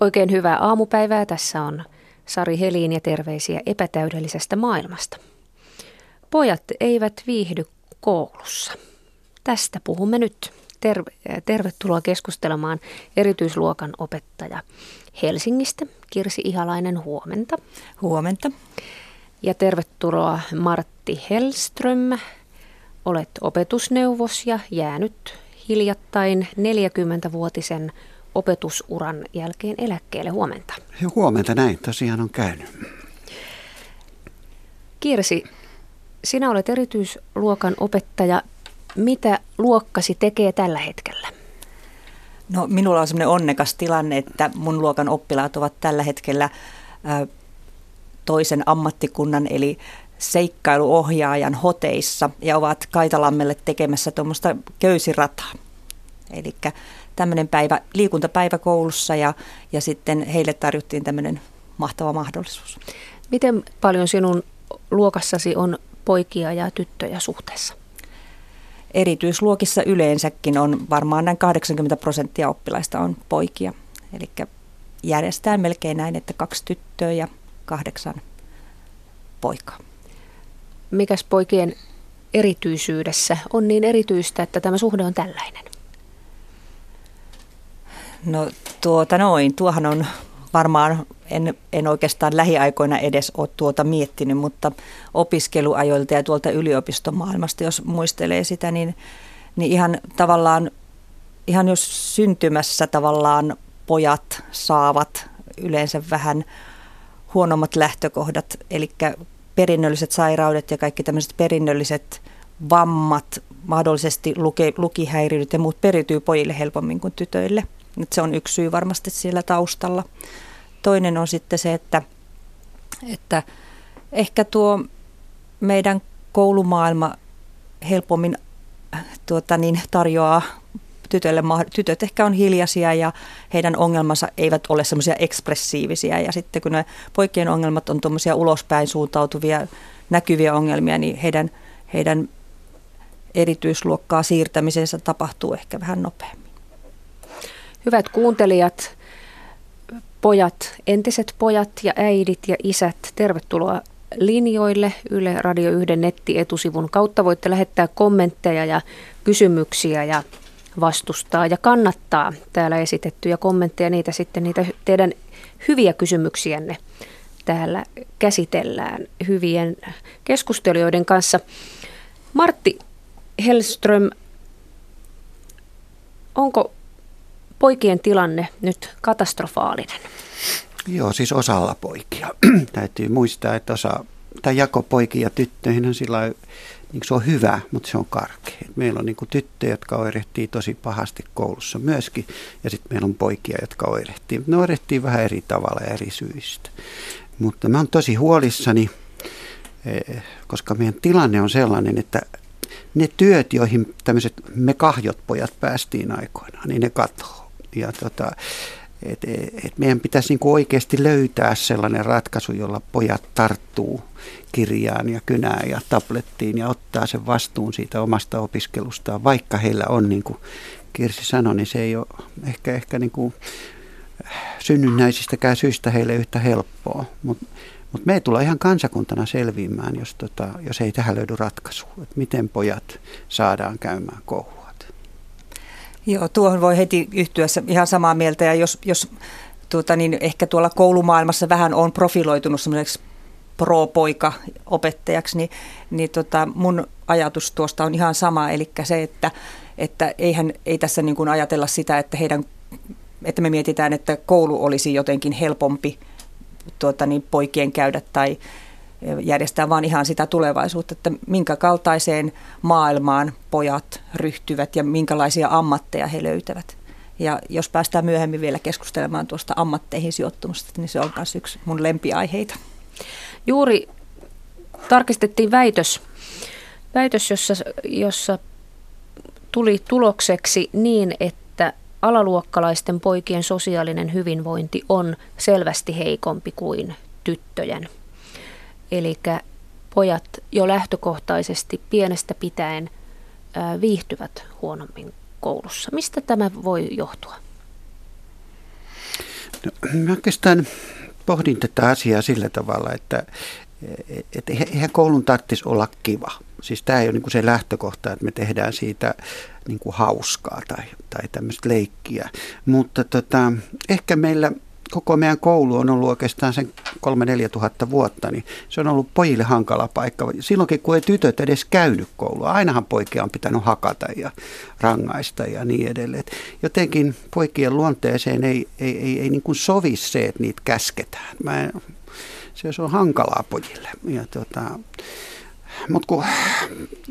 Oikein hyvää aamupäivää. Tässä on Sari Helin ja terveisiä epätäydellisestä maailmasta. Pojat eivät viihdy koulussa. Tästä puhumme nyt. Terve, tervetuloa keskustelemaan erityisluokan opettaja Helsingistä, Kirsi Ihalainen, huomenta. Huomenta. Ja tervetuloa Martti Hellström. Olet opetusneuvos ja jäänyt hiljattain 40-vuotisen opetusuran jälkeen eläkkeelle. Huomenta. Huomenta, näin tosiaan on käynyt. Kirsi, sinä olet erityisluokan opettaja. Mitä luokkasi tekee tällä hetkellä? No, minulla on sellainen onnekas tilanne, että mun luokan oppilaat ovat tällä hetkellä toisen ammattikunnan eli seikkailuohjaajan hoteissa ja ovat Kaitalammelle tekemässä tuommoista köysirataa. Eli tämmöinen päivä, liikuntapäivä koulussa ja, ja sitten heille tarjottiin tämmöinen mahtava mahdollisuus. Miten paljon sinun luokassasi on poikia ja tyttöjä suhteessa? Erityisluokissa yleensäkin on varmaan näin 80 prosenttia oppilaista on poikia. Eli järjestää melkein näin, että kaksi tyttöä ja kahdeksan poikaa. Mikäs poikien erityisyydessä on niin erityistä, että tämä suhde on tällainen? No tuota noin, tuohan on varmaan, en, en oikeastaan lähiaikoina edes ole tuota miettinyt, mutta opiskeluajoilta ja tuolta yliopistomaailmasta, jos muistelee sitä, niin, niin ihan tavallaan, ihan jos syntymässä tavallaan pojat saavat yleensä vähän huonommat lähtökohdat, eli perinnölliset sairaudet ja kaikki tämmöiset perinnölliset vammat, mahdollisesti luke, lukihäiriöt ja muut periytyy pojille helpommin kuin tytöille. Nyt se on yksi syy varmasti siellä taustalla. Toinen on sitten se, että, että ehkä tuo meidän koulumaailma helpommin tuota, niin tarjoaa tytöille, tytöt ehkä on hiljaisia ja heidän ongelmansa eivät ole semmoisia ekspressiivisiä ja sitten kun ne poikien ongelmat on tuommoisia ulospäin suuntautuvia näkyviä ongelmia, niin heidän, heidän erityisluokkaa siirtämisensä tapahtuu ehkä vähän nopeammin. Hyvät kuuntelijat, pojat, entiset pojat ja äidit ja isät, tervetuloa linjoille Yle Radio 1 nettietusivun kautta. Voitte lähettää kommentteja ja kysymyksiä ja vastustaa ja kannattaa täällä esitettyjä kommentteja. Niitä sitten niitä teidän hyviä kysymyksiänne täällä käsitellään hyvien keskustelijoiden kanssa. Martti Hellström, onko poikien tilanne nyt katastrofaalinen? Joo, siis osalla poikia. Täytyy muistaa, että osa, tämä jako poikia ja tyttöihin on sillä niin se on hyvä, mutta se on karkea. Meillä on niin tyttöjä, jotka oirehtii tosi pahasti koulussa myöskin, ja sitten meillä on poikia, jotka oirehtii. Ne oirehtii vähän eri tavalla ja eri syistä. Mutta mä oon tosi huolissani, eh, koska meidän tilanne on sellainen, että ne työt, joihin tämmöiset me kahjot pojat päästiin aikoinaan, niin ne katoaa ja tota, et, et meidän pitäisi niinku oikeasti löytää sellainen ratkaisu, jolla pojat tarttuu kirjaan ja kynään ja tablettiin ja ottaa sen vastuun siitä omasta opiskelustaan, vaikka heillä on, niin kuin Kirsi sanoi, niin se ei ole ehkä, ehkä niin kuin synnynnäisistäkään syistä heille yhtä helppoa. Mutta mut me ei tulla ihan kansakuntana selviämään, jos, tota, jos ei tähän löydy ratkaisu, että miten pojat saadaan käymään kouluun. Joo, tuohon voi heti yhtyä ihan samaa mieltä. Ja jos, jos tuota, niin ehkä tuolla koulumaailmassa vähän on profiloitunut semmoiseksi pro-poika opettajaksi, niin, niin tota, mun ajatus tuosta on ihan sama, eli se, että, että eihän, ei tässä niin kuin ajatella sitä, että, heidän, että me mietitään, että koulu olisi jotenkin helpompi tuota, niin poikien käydä tai, järjestää vaan ihan sitä tulevaisuutta, että minkä kaltaiseen maailmaan pojat ryhtyvät ja minkälaisia ammatteja he löytävät. Ja jos päästään myöhemmin vielä keskustelemaan tuosta ammatteihin sijoittumista, niin se on myös yksi mun lempiaiheita. Juuri tarkistettiin väitös, väitös jossa, jossa tuli tulokseksi niin, että alaluokkalaisten poikien sosiaalinen hyvinvointi on selvästi heikompi kuin tyttöjen. Eli pojat jo lähtökohtaisesti pienestä pitäen viihtyvät huonommin koulussa. Mistä tämä voi johtua? No, mä oikeastaan pohdin tätä asiaa sillä tavalla, että et eihän koulun tarvitsisi olla kiva. Siis tämä ei ole niin se lähtökohta, että me tehdään siitä niin hauskaa tai, tai tämmöistä leikkiä. Mutta tota, ehkä meillä koko meidän koulu on ollut oikeastaan sen 3-4 tuhatta vuotta, niin se on ollut pojille hankala paikka. Silloinkin, kun ei tytöt edes käynyt koulua, ainahan poikia on pitänyt hakata ja rangaista ja niin edelleen. Jotenkin poikien luonteeseen ei, ei, ei, ei niin kuin sovi se, että niitä käsketään. Mä en, se on hankalaa pojille. Ja tota, mutta kun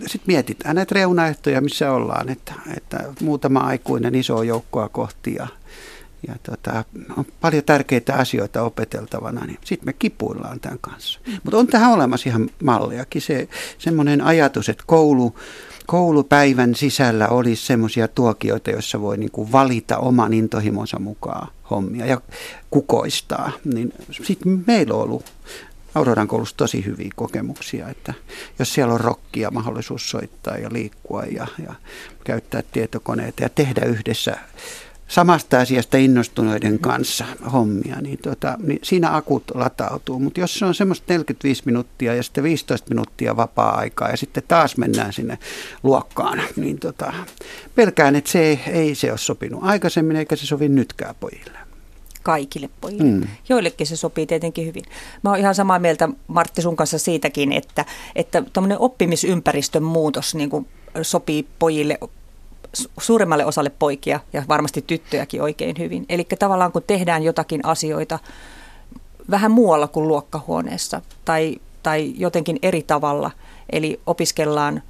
sitten mietitään näitä reunaehtoja, missä ollaan, että, että muutama aikuinen iso joukkoa kohti ja, ja tota, on paljon tärkeitä asioita opeteltavana, niin sitten me kipuillaan tämän kanssa. Mutta on tähän olemassa ihan mallejakin. Se semmoinen ajatus, että koulu, koulupäivän sisällä olisi semmoisia tuokioita, joissa voi niinku valita oman intohimonsa mukaan hommia ja kukoistaa. Niin sitten meillä on ollut Auroran koulussa tosi hyviä kokemuksia, että jos siellä on rokkia, mahdollisuus soittaa ja liikkua ja, ja käyttää tietokoneita ja tehdä yhdessä samasta asiasta innostuneiden kanssa hommia, niin, tota, niin siinä akut latautuu. Mutta jos se on semmoista 45 minuuttia ja sitten 15 minuuttia vapaa-aikaa ja sitten taas mennään sinne luokkaan, niin tota, pelkään, että se ei, ei se ole sopinut aikaisemmin eikä se sovi nytkään pojille kaikille pojille. Mm. Joillekin se sopii tietenkin hyvin. Mä oon ihan samaa mieltä Martti sun kanssa siitäkin, että, että oppimisympäristön muutos niin kuin sopii pojille suuremmalle osalle poikia ja varmasti tyttöjäkin oikein hyvin. Eli tavallaan kun tehdään jotakin asioita vähän muualla kuin luokkahuoneessa tai, tai jotenkin eri tavalla, eli opiskellaan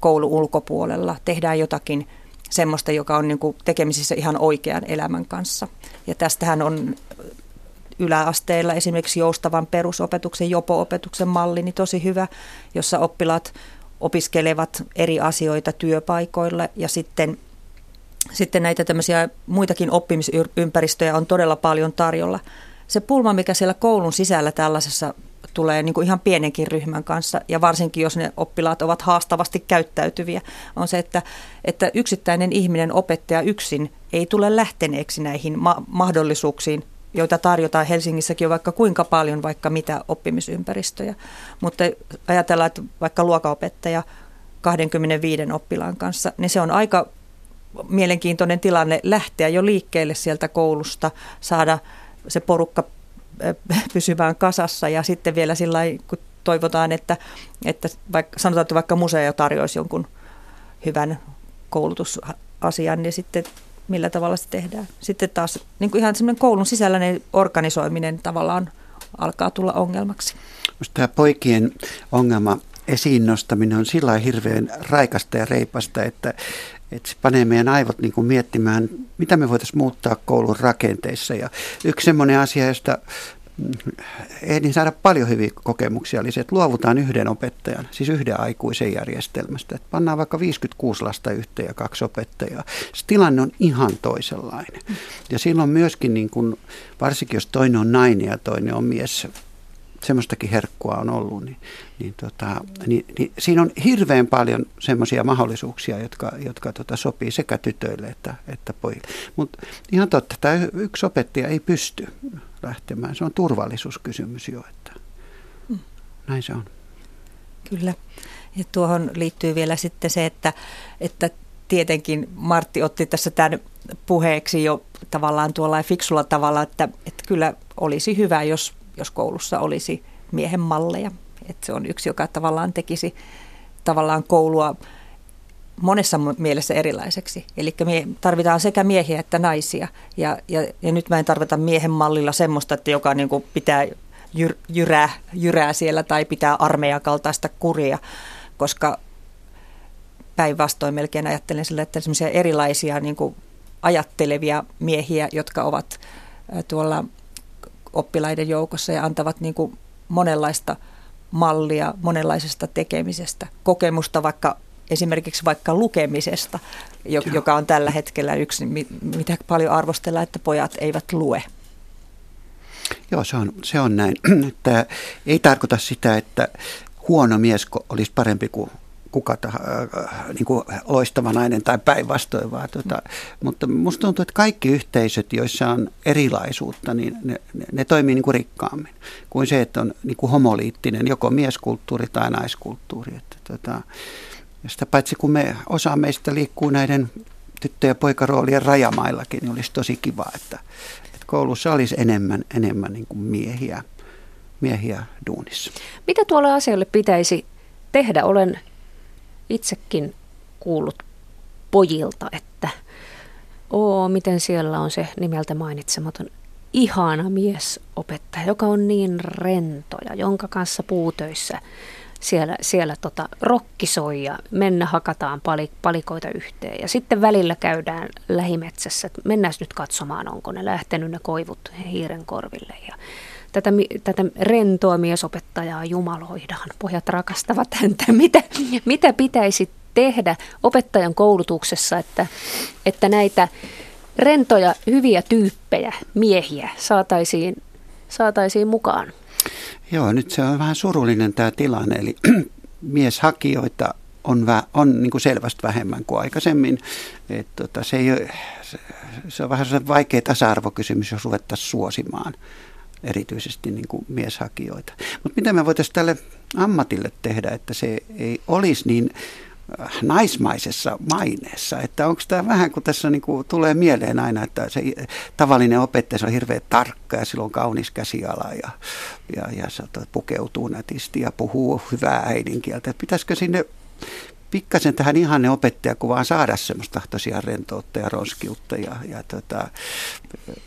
koulu ulkopuolella, tehdään jotakin semmoista, joka on niin kuin tekemisissä ihan oikean elämän kanssa. Ja tästähän on yläasteella esimerkiksi joustavan perusopetuksen, jopo-opetuksen malli, niin tosi hyvä, jossa oppilaat opiskelevat eri asioita työpaikoilla ja sitten, sitten näitä tämmöisiä muitakin oppimisympäristöjä on todella paljon tarjolla. Se pulma, mikä siellä koulun sisällä tällaisessa tulee niin kuin ihan pienenkin ryhmän kanssa ja varsinkin jos ne oppilaat ovat haastavasti käyttäytyviä, on se, että, että yksittäinen ihminen, opettaja yksin ei tule lähteneeksi näihin ma- mahdollisuuksiin joita tarjotaan Helsingissäkin on vaikka kuinka paljon, vaikka mitä oppimisympäristöjä. Mutta ajatellaan, että vaikka luokaopettaja 25 oppilaan kanssa, niin se on aika mielenkiintoinen tilanne lähteä jo liikkeelle sieltä koulusta, saada se porukka pysymään kasassa ja sitten vielä sillä kun toivotaan, että, että vaikka, sanotaan, että vaikka museo tarjoaisi jonkun hyvän koulutusasian, niin sitten millä tavalla se tehdään. Sitten taas niin kuin ihan semmoinen koulun sisällinen organisoiminen tavallaan alkaa tulla ongelmaksi. Tämä poikien ongelma esiin nostaminen on sillä hirveän raikasta ja reipasta, että, että se panee meidän aivot niin kuin miettimään, mitä me voitaisiin muuttaa koulun rakenteissa. Ja yksi semmoinen asia, josta ehdin saada paljon hyviä kokemuksia, oli se, että luovutaan yhden opettajan, siis yhden aikuisen järjestelmästä. Että pannaan vaikka 56 lasta yhteen ja kaksi opettajaa. Se tilanne on ihan toisenlainen. Ja silloin myöskin, niin kun, varsinkin jos toinen on nainen ja toinen on mies, semmoistakin herkkua on ollut, niin, niin, tota, niin, niin siinä on hirveän paljon semmoisia mahdollisuuksia, jotka, jotka tota, sopii sekä tytöille että, että pojille. Mutta ihan totta, tämä yksi opettaja ei pysty lähtemään. Se on turvallisuuskysymys jo, että hmm. näin se on. Kyllä. Ja tuohon liittyy vielä sitten se, että, että tietenkin Martti otti tässä tämän puheeksi jo tavallaan tuolla fiksulla tavalla, että, että kyllä olisi hyvä, jos, jos koulussa olisi miehen malleja. Että se on yksi, joka tavallaan tekisi tavallaan koulua monessa mielessä erilaiseksi. Eli me tarvitaan sekä miehiä että naisia. Ja, ja, ja nyt mä en tarvita miehen mallilla semmoista, että joka niin kuin pitää jyr, jyrää, jyrää siellä tai pitää armeijan kaltaista kuria, koska päinvastoin melkein ajattelen sillä, että semmoisia erilaisia niin kuin ajattelevia miehiä, jotka ovat tuolla oppilaiden joukossa ja antavat niin kuin monenlaista mallia monenlaisesta tekemisestä, kokemusta vaikka esimerkiksi vaikka lukemisesta, joka on tällä hetkellä yksi, mitä paljon arvostellaan, että pojat eivät lue. Joo, se on, se on näin. Tämä ei tarkoita sitä, että huono mies olisi parempi kuin kuka tah, äh, niin kuin loistava nainen tai päinvastoin. Vaan, tota, mutta musta tuntuu, että kaikki yhteisöt, joissa on erilaisuutta, niin ne, ne, ne toimii niin kuin rikkaammin kuin se, että on niin kuin homoliittinen joko mieskulttuuri tai naiskulttuuri. Että, tota, ja sitä paitsi kun me, osa meistä liikkuu näiden tyttö- ja poikaroolien rajamaillakin, niin olisi tosi kiva, että, että koulussa olisi enemmän, enemmän niin kuin miehiä, miehiä duunissa. Mitä tuolle asialle pitäisi tehdä? Olen itsekin kuullut pojilta, että oo, miten siellä on se nimeltä mainitsematon ihana miesopettaja, joka on niin rento ja jonka kanssa puutöissä siellä, siellä tota, rokki soi ja mennä hakataan pali, palikoita yhteen. Ja sitten välillä käydään lähimetsässä, että mennään nyt katsomaan, onko ne lähtenyt ne koivut hiiren korville. Ja tätä, tätä rentoa miesopettajaa jumaloidaan. Pojat rakastavat häntä. Mitä, mitä pitäisi tehdä opettajan koulutuksessa, että, että näitä rentoja, hyviä tyyppejä, miehiä saataisiin, saataisiin mukaan? Joo, nyt se on vähän surullinen tämä tilanne, eli mieshakijoita on, vä, on niin kuin selvästi vähemmän kuin aikaisemmin. Et tota, se, ei, se, se on vähän se vaikea tasa-arvokysymys, jos ruvettaisiin suosimaan erityisesti niin kuin mieshakijoita. Mutta mitä me voitaisiin tälle ammatille tehdä, että se ei olisi niin naismaisessa maineessa. Että onko tämä vähän, kun tässä niin kuin tulee mieleen aina, että se tavallinen opettaja se on hirveän tarkka ja sillä on kaunis käsiala ja, ja, ja se pukeutuu nätisti ja puhuu hyvää äidinkieltä. Pitäisikö sinne pikkasen tähän ihanne opettajakuvaan saada semmoista tosiaan rentoutta ja ronskiutta. Ja, ja, tota,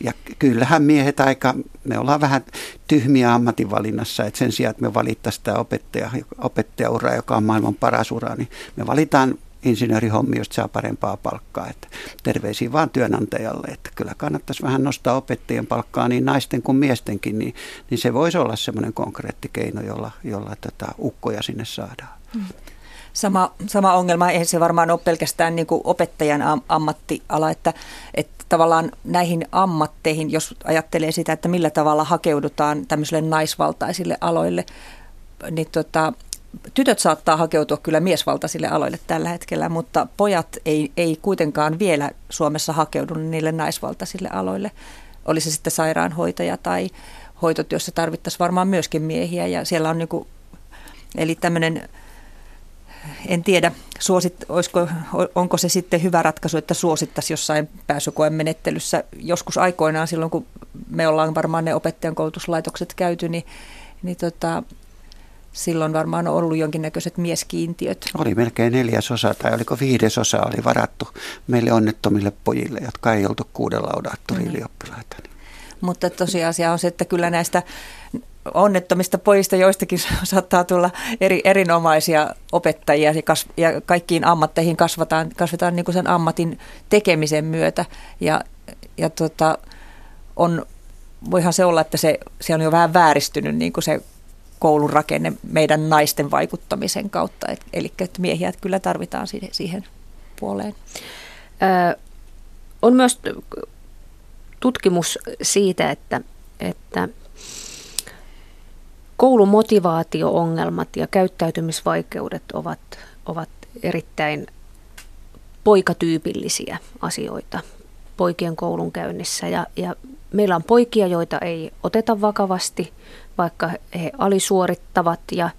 ja kyllähän miehet aika, me ollaan vähän tyhmiä ammatinvalinnassa, että sen sijaan, että me valittaisiin tämä opettaja, opettajaura, joka on maailman paras ura, niin me valitaan insinöörihommi, josta saa parempaa palkkaa. Että terveisiä vaan työnantajalle, että kyllä kannattaisi vähän nostaa opettajien palkkaa niin naisten kuin miestenkin, niin, niin se voisi olla semmoinen konkreetti keino, jolla, jolla tätä ukkoja sinne saadaan. Mm sama, sama ongelma. Eihän se varmaan ole pelkästään niin kuin opettajan am- ammattiala, että, että tavallaan näihin ammatteihin, jos ajattelee sitä, että millä tavalla hakeudutaan tämmöisille naisvaltaisille aloille, niin tota, tytöt saattaa hakeutua kyllä miesvaltaisille aloille tällä hetkellä, mutta pojat ei, ei kuitenkaan vielä Suomessa hakeudu niille naisvaltaisille aloille. Oli se sitten sairaanhoitaja tai hoitotyössä tarvittaisiin varmaan myöskin miehiä ja siellä on niin kuin, eli tämmöinen en tiedä, suosit, olisiko, onko se sitten hyvä ratkaisu, että suosittaisi jossain pääsykoen menettelyssä. Joskus aikoinaan silloin, kun me ollaan varmaan ne opettajan koulutuslaitokset käyty, niin, niin tota, silloin varmaan on ollut jonkinnäköiset mieskiintiöt. Oli melkein neljäsosa tai oliko viidesosa oli varattu meille onnettomille pojille, jotka ei oltu kuuden laudaattorin mm. ylioppilaita. Mutta tosiasia on se, että kyllä näistä onnettomista pojista joistakin saattaa tulla eri, erinomaisia opettajia ja, kas, ja kaikkiin ammatteihin kasvataan, kasvataan niin kuin sen ammatin tekemisen myötä. Ja, ja tota, on, voihan se olla, että se, se on jo vähän vääristynyt niin kuin se koulun rakenne meidän naisten vaikuttamisen kautta. Et, eli että miehiä kyllä tarvitaan siihen, siihen puoleen. Ö, on myös tutkimus siitä, että, että koulumotivaatio-ongelmat ja käyttäytymisvaikeudet ovat, ovat erittäin poikatyypillisiä asioita poikien koulunkäynnissä. Ja, ja meillä on poikia, joita ei oteta vakavasti, vaikka he alisuorittavat ja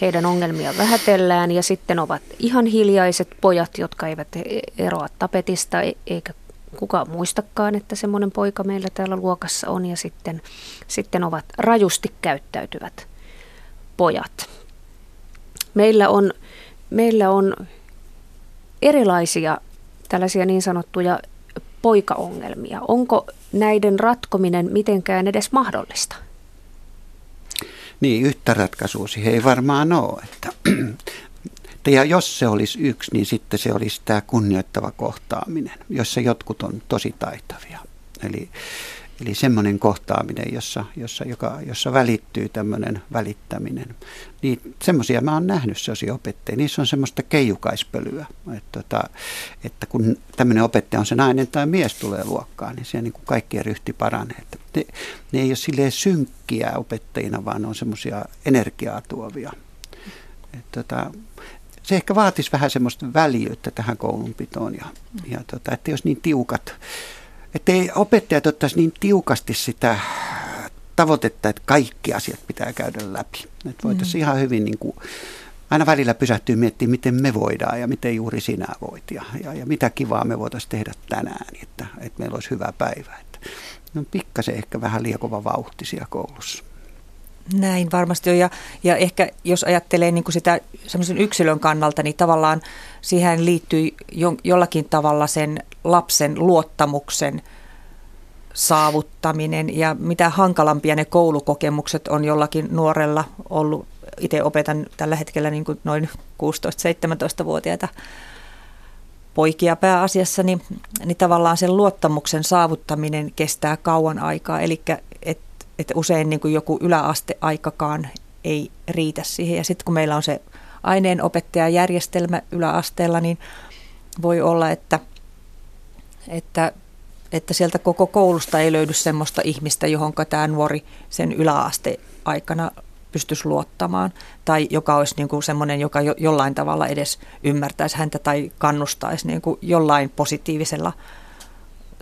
heidän ongelmia vähätellään. Ja sitten ovat ihan hiljaiset pojat, jotka eivät eroa tapetista e, eikä kukaan muistakaan, että semmoinen poika meillä täällä luokassa on ja sitten, sitten ovat rajusti käyttäytyvät pojat. Meillä on, meillä on erilaisia tällaisia niin sanottuja poikaongelmia. Onko näiden ratkominen mitenkään edes mahdollista? Niin, yhtä ratkaisua siihen ei varmaan ole. Että ja jos se olisi yksi, niin sitten se olisi tämä kunnioittava kohtaaminen, jossa jotkut on tosi taitavia. Eli, eli semmoinen kohtaaminen, jossa, jossa, joka, jossa välittyy tämmöinen välittäminen. Niin semmoisia mä oon nähnyt opettajia. Niissä on semmoista keijukaispölyä, että, tota, että kun tämmöinen opettaja on se nainen tai mies tulee luokkaan, niin siellä niin kuin kaikkien ryhti paranee. Että ne, ne ei ole silleen synkkiä opettajina, vaan ne on semmoisia energiaa tuovia. Että, tota, se ehkä vaatisi vähän semmoista väljyyttä tähän koulunpitoon. Ja, ja tota, että jos niin tiukat, että ei opettajat ottaisi niin tiukasti sitä tavoitetta, että kaikki asiat pitää käydä läpi. Että voitaisiin mm. ihan hyvin niin kuin, aina välillä pysähtyy miettimään, miten me voidaan ja miten juuri sinä voit ja, ja, ja mitä kivaa me voitaisiin tehdä tänään, että, että meillä olisi hyvä päivä. Että, on pikkasen ehkä vähän liekova vauhtisia koulussa. Näin varmasti on. Ja, ja ehkä jos ajattelee niin kuin sitä semmoisen yksilön kannalta, niin tavallaan siihen liittyy jo, jollakin tavalla sen lapsen luottamuksen saavuttaminen ja mitä hankalampia ne koulukokemukset on jollakin nuorella ollut. Itse opetan tällä hetkellä niin kuin noin 16-17-vuotiaita poikia pääasiassa, niin, niin tavallaan sen luottamuksen saavuttaminen kestää kauan aikaa. Eli että et usein niin kuin joku yläasteaikakaan ei riitä siihen. Ja sitten kun meillä on se aineenopettajajärjestelmä yläasteella, niin voi olla, että, että, että sieltä koko koulusta ei löydy semmoista ihmistä, johon tämä nuori sen yläasteaikana pystyisi luottamaan, tai joka olisi niin kuin semmoinen, joka jo, jollain tavalla edes ymmärtäisi häntä tai kannustaisi niin kuin jollain positiivisella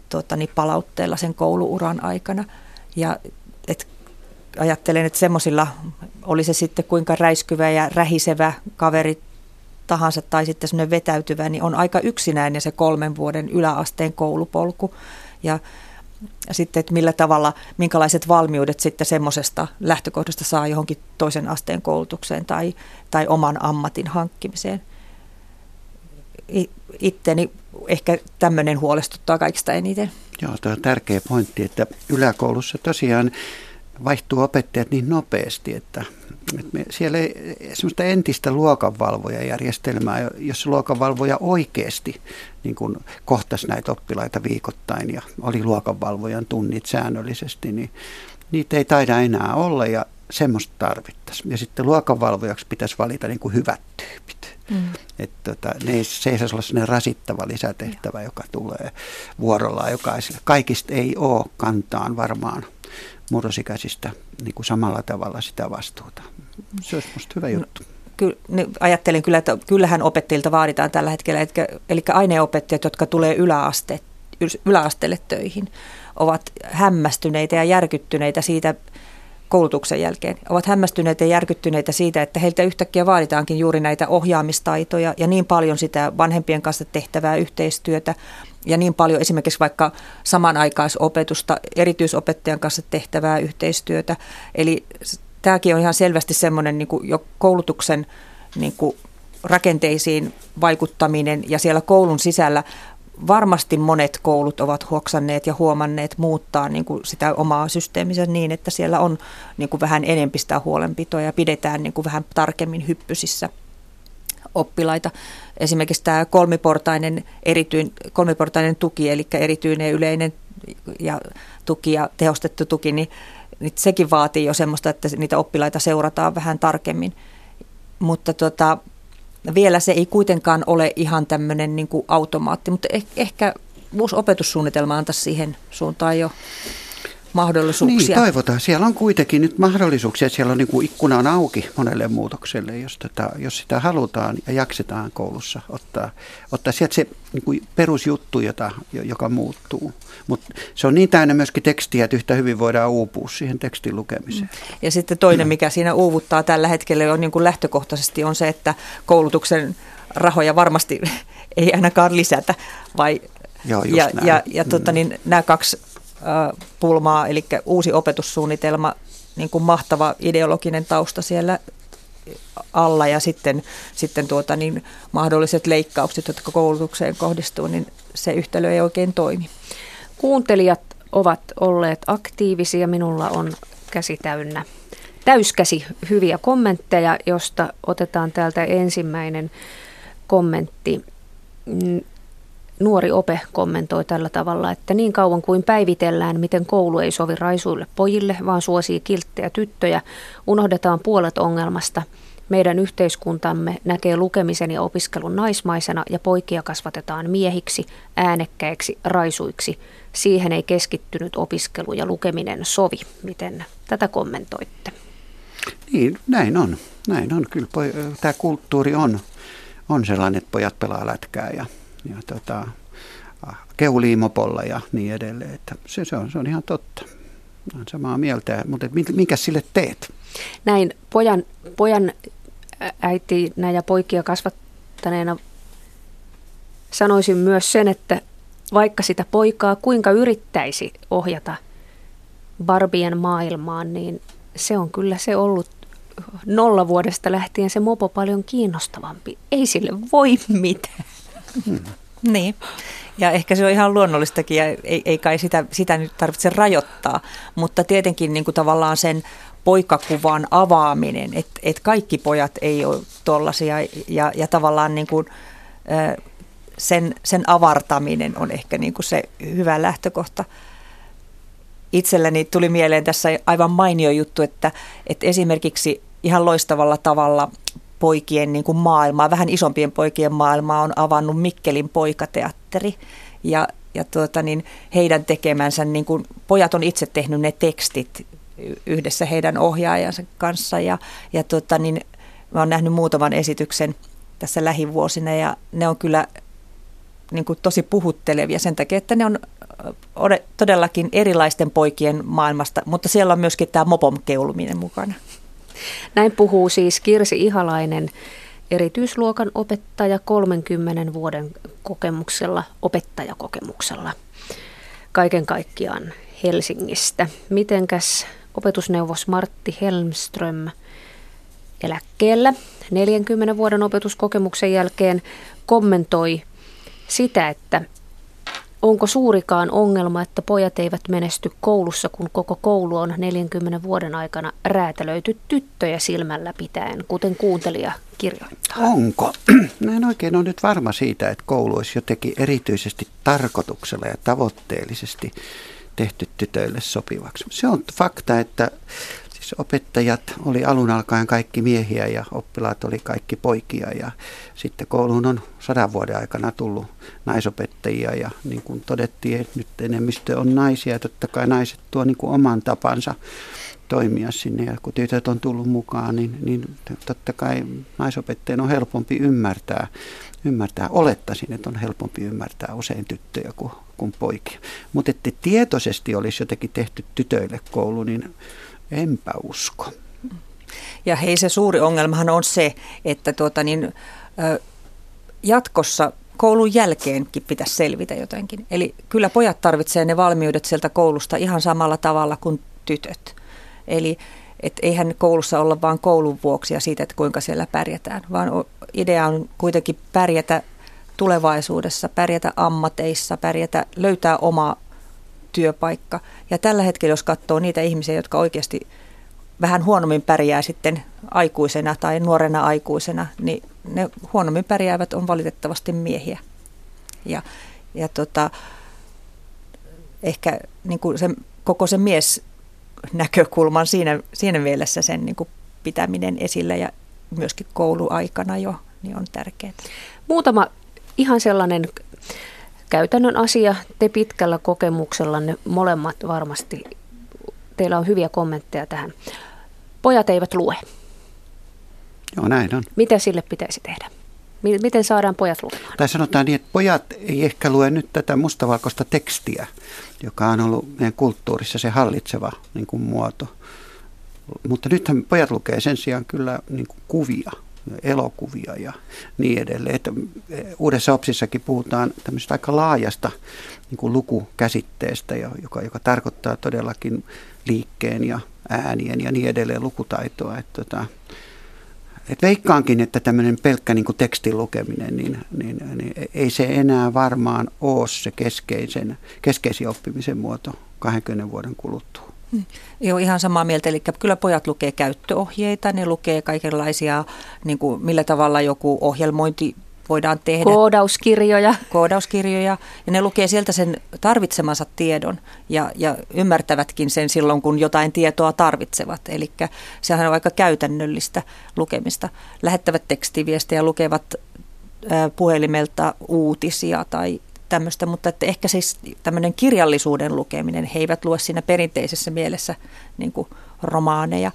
tuota, niin palautteella sen kouluuran aikana. Ja et ajattelen, että semmoisilla, oli se sitten kuinka räiskyvä ja rähisevä kaveri tahansa tai sitten semmoinen vetäytyvä, niin on aika yksinäinen se kolmen vuoden yläasteen koulupolku. Ja sitten, että millä tavalla, minkälaiset valmiudet sitten semmoisesta lähtökohdasta saa johonkin toisen asteen koulutukseen tai, tai oman ammatin hankkimiseen. Itteni ehkä tämmöinen huolestuttaa kaikista eniten. Joo, tuo on tärkeä pointti, että yläkoulussa tosiaan vaihtuu opettajat niin nopeasti, että, että me, siellä ei semmoista entistä luokanvalvojajärjestelmää, jos luokanvalvoja oikeasti niin kuin kohtasi näitä oppilaita viikoittain ja oli luokanvalvojan tunnit säännöllisesti, niin niitä ei taida enää olla. Ja semmoista tarvittaisiin. Ja sitten luokanvalvojaksi pitäisi valita niin kuin hyvät tyypit. Mm. Että tota, ne ei, se ei saisi olla sellainen rasittava lisätehtävä, joka tulee vuorollaan jokaiselle. Kaikista ei ole kantaan varmaan murrosikäisistä niin kuin samalla tavalla sitä vastuuta. Se olisi minusta hyvä no, juttu. Ky- ajattelen kyllä, että kyllähän opettajilta vaaditaan tällä hetkellä, eli, eli aineopettajat, jotka tulee yläaste, yläasteelle töihin, ovat hämmästyneitä ja järkyttyneitä siitä koulutuksen jälkeen. Ovat hämmästyneitä ja järkyttyneitä siitä, että heiltä yhtäkkiä vaaditaankin juuri näitä ohjaamistaitoja ja niin paljon sitä vanhempien kanssa tehtävää yhteistyötä ja niin paljon esimerkiksi vaikka samanaikaisopetusta, erityisopettajan kanssa tehtävää yhteistyötä. Eli tämäkin on ihan selvästi semmoinen niin jo koulutuksen niin rakenteisiin vaikuttaminen ja siellä koulun sisällä varmasti monet koulut ovat huoksanneet ja huomanneet muuttaa niin kuin sitä omaa systeeminsä niin, että siellä on niin kuin vähän enempistä huolenpitoa ja pidetään niin kuin vähän tarkemmin hyppysissä oppilaita. Esimerkiksi tämä kolmiportainen, erityin, kolmiportainen tuki, eli erityinen, yleinen ja tuki ja tehostettu tuki, niin, niin sekin vaatii jo semmoista, että niitä oppilaita seurataan vähän tarkemmin. Mutta tota, vielä se ei kuitenkaan ole ihan tämmöinen niin automaatti, mutta eh, ehkä uusi opetussuunnitelma antaisi siihen suuntaan jo mahdollisuuksia. Niin, toivotaan. Siellä on kuitenkin nyt mahdollisuuksia. Siellä on niin kuin ikkuna on auki monelle muutokselle, jos, tätä, jos sitä halutaan ja jaksetaan koulussa ottaa, ottaa sieltä se niin kuin perusjuttu, jota, joka muuttuu. Mutta se on niin täynnä myöskin tekstiä, että yhtä hyvin voidaan uupua siihen tekstin lukemiseen. Ja sitten toinen, mikä siinä uuvuttaa tällä hetkellä on niin kuin lähtökohtaisesti on se, että koulutuksen rahoja varmasti ei ainakaan lisätä. Vai, Joo, ja, ja, ja tota, niin, nämä kaksi pulmaa, eli uusi opetussuunnitelma, niin kuin mahtava ideologinen tausta siellä alla ja sitten, sitten tuota, niin mahdolliset leikkaukset, jotka koulutukseen kohdistuu, niin se yhtälö ei oikein toimi. Kuuntelijat ovat olleet aktiivisia. Minulla on käsi täynnä täyskäsi hyviä kommentteja, josta otetaan täältä ensimmäinen kommentti. Nuori Ope kommentoi tällä tavalla, että niin kauan kuin päivitellään, miten koulu ei sovi raisuille pojille, vaan suosii kilttejä tyttöjä, unohdetaan puolet ongelmasta. Meidän yhteiskuntamme näkee lukemisen ja opiskelun naismaisena ja poikia kasvatetaan miehiksi, äänekkäiksi, raisuiksi. Siihen ei keskittynyt opiskelu ja lukeminen sovi. Miten tätä kommentoitte? Niin, näin on. Näin on. Kyllä tämä kulttuuri on on sellainen, että pojat pelaa lätkää ja, ja tota, keulii mopolla ja niin edelleen. Että se, se, on, se on ihan totta. Olen samaa mieltä, mutta minkä sille teet? Näin pojan, pojan äitinä ja poikia kasvattaneena sanoisin myös sen, että vaikka sitä poikaa kuinka yrittäisi ohjata Barbien maailmaan, niin se on kyllä se ollut nolla vuodesta lähtien se mopo paljon kiinnostavampi. Ei sille voi mitään. Hmm. Niin. Ja ehkä se on ihan luonnollistakin ja ei, ei kai sitä, sitä nyt tarvitse rajoittaa, mutta tietenkin niin kuin tavallaan sen poikakuvan avaaminen, että et kaikki pojat ei ole tollaisia ja, ja tavallaan niin kuin, sen, sen avartaminen on ehkä niin kuin se hyvä lähtökohta. Itselleni tuli mieleen tässä aivan mainio juttu, että, että esimerkiksi ihan loistavalla tavalla poikien niin kuin maailmaa, vähän isompien poikien maailmaa on avannut Mikkelin poikateatteri. Ja, ja tuota, niin heidän tekemänsä, niin kuin, pojat on itse tehnyt ne tekstit yhdessä heidän ohjaajansa kanssa. Ja, ja tuota, niin, mä oon nähnyt muutaman esityksen tässä lähivuosina ja ne on kyllä niin kuin tosi puhuttelevia sen takia, että ne on todellakin erilaisten poikien maailmasta, mutta siellä on myöskin tämä mopom keuluminen mukana. Näin puhuu siis Kirsi Ihalainen, erityisluokan opettaja 30 vuoden kokemuksella, opettajakokemuksella kaiken kaikkiaan Helsingistä. Mitenkäs opetusneuvos Martti Helmström eläkkeellä 40 vuoden opetuskokemuksen jälkeen kommentoi sitä, että onko suurikaan ongelma, että pojat eivät menesty koulussa, kun koko koulu on 40 vuoden aikana räätälöity tyttöjä silmällä pitäen, kuten kuuntelija kirjoittaa? Onko? Mä en oikein ole nyt varma siitä, että koulu olisi jotenkin erityisesti tarkoituksella ja tavoitteellisesti tehty tytöille sopivaksi. Se on fakta, että opettajat oli alun alkaen kaikki miehiä ja oppilaat oli kaikki poikia ja sitten kouluun on sadan vuoden aikana tullut naisopettajia ja niin kuin todettiin, että nyt enemmistö on naisia totta kai naiset tuo niin kuin oman tapansa toimia sinne ja kun tytöt on tullut mukaan, niin, niin totta kai naisopettajan on helpompi ymmärtää, ymmärtää, olettaisin, että on helpompi ymmärtää usein tyttöjä kuin, kuin poikia. Mutta että tietoisesti olisi jotenkin tehty tytöille koulu, niin Enpä usko. Ja hei, se suuri ongelmahan on se, että tuota niin, jatkossa koulun jälkeenkin pitäisi selvitä jotenkin. Eli kyllä pojat tarvitsevat ne valmiudet sieltä koulusta ihan samalla tavalla kuin tytöt. Eli et eihän koulussa olla vain koulun vuoksi ja siitä, että kuinka siellä pärjätään, vaan idea on kuitenkin pärjätä tulevaisuudessa, pärjätä ammateissa, pärjätä, löytää oma työpaikka. Ja tällä hetkellä, jos katsoo niitä ihmisiä, jotka oikeasti vähän huonommin pärjää sitten aikuisena tai nuorena aikuisena, niin ne huonommin pärjäävät on valitettavasti miehiä. Ja, ja tota, ehkä niin kuin se, koko se mies näkökulman siinä, siinä mielessä sen niin kuin pitäminen esillä ja myöskin kouluaikana jo niin on tärkeää. Muutama ihan sellainen käytännön asia. Te pitkällä kokemuksellanne molemmat varmasti, teillä on hyviä kommentteja tähän. Pojat eivät lue. Joo, näin on. Mitä sille pitäisi tehdä? Miten saadaan pojat lukemaan? Tai sanotaan niin, että pojat ei ehkä lue nyt tätä mustavalkoista tekstiä, joka on ollut meidän kulttuurissa se hallitseva niin kuin muoto. Mutta nythän pojat lukee sen sijaan kyllä niin kuin kuvia elokuvia ja niin edelleen. Että e, uudessa opsissakin puhutaan tämmöisestä aika laajasta niin kuin lukukäsitteestä, joka, joka tarkoittaa todellakin liikkeen ja äänien ja niin edelleen lukutaitoa. Että, tota, et veikkaankin, että tämmöinen pelkkä niin tekstin lukeminen, niin, niin, niin ei se enää varmaan ole se keskeisen, keskeisin oppimisen muoto 20 vuoden kuluttua. Mm. Joo, ihan samaa mieltä. Eli kyllä pojat lukee käyttöohjeita, ne lukee kaikenlaisia, niin kuin millä tavalla joku ohjelmointi voidaan tehdä. Koodauskirjoja. Koodauskirjoja. Ja ne lukee sieltä sen tarvitsemansa tiedon ja, ja ymmärtävätkin sen silloin, kun jotain tietoa tarvitsevat. Eli sehän on aika käytännöllistä lukemista. Lähettävät tekstiviestejä, lukevat puhelimelta uutisia tai tämmöistä, mutta että ehkä siis tämmöinen kirjallisuuden lukeminen, he eivät lue siinä perinteisessä mielessä niin kuin romaaneja,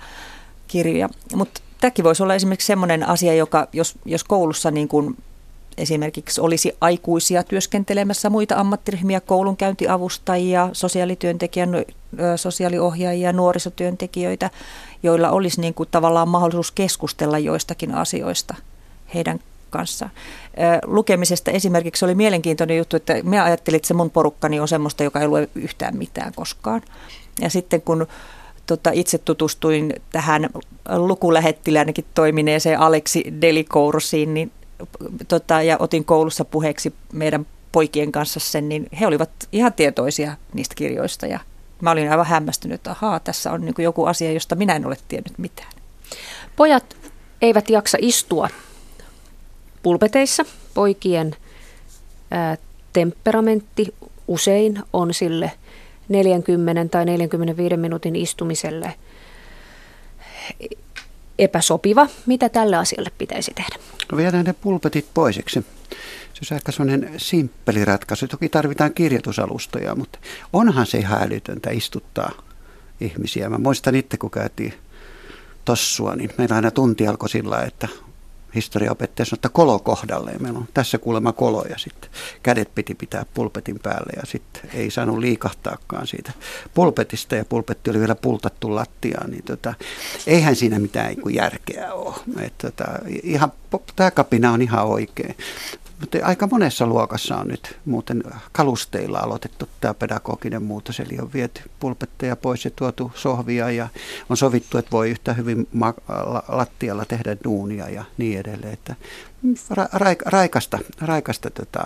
kirjoja. Mutta tämäkin voisi olla esimerkiksi sellainen asia, joka jos, jos koulussa niin kuin esimerkiksi olisi aikuisia työskentelemässä muita ammattiryhmiä, koulunkäyntiavustajia, sosiaalityöntekijän, sosiaaliohjaajia, nuorisotyöntekijöitä, joilla olisi niin kuin tavallaan mahdollisuus keskustella joistakin asioista heidän kanssa. Lukemisesta esimerkiksi oli mielenkiintoinen juttu, että me ajattelin, että se mun porukkani on semmoista, joka ei lue yhtään mitään koskaan. Ja sitten kun tota, itse tutustuin tähän lukulähettiläänkin toimineeseen Aleksi Delikourusiin, niin tota, ja otin koulussa puheeksi meidän poikien kanssa sen, niin he olivat ihan tietoisia niistä kirjoista ja mä olin aivan hämmästynyt, että ahaa, tässä on niin joku asia, josta minä en ole tiennyt mitään. Pojat eivät jaksa istua pulpeteissa. Poikien ää, temperamentti usein on sille 40 tai 45 minuutin istumiselle epäsopiva. Mitä tälle asialle pitäisi tehdä? No viedään ne pulpetit poisiksi. Se on ehkä sellainen simppeli ratkaisu. Toki tarvitaan kirjoitusalustoja, mutta onhan se ihan älytöntä istuttaa ihmisiä. Mä muistan itse, kun käytiin tossua, niin meillä aina tunti alkoi sillä, että historiaopettaja sanoi, että kolo kohdalleen. Meillä on tässä kuulemma kolo ja sitten kädet piti pitää pulpetin päälle ja sitten ei saanut liikahtaakaan siitä pulpetista ja pulpetti oli vielä pultattu lattiaan, niin tota, eihän siinä mitään niin järkeä ole. Et tota, ihan, tämä kapina on ihan oikein. Mutta aika monessa luokassa on nyt muuten kalusteilla aloitettu tämä pedagoginen muutos, eli on viety pulpetteja pois ja tuotu sohvia ja on sovittu, että voi yhtä hyvin ma- lattialla tehdä duunia ja niin edelleen. Että ra- ra- raikasta, raikasta tota,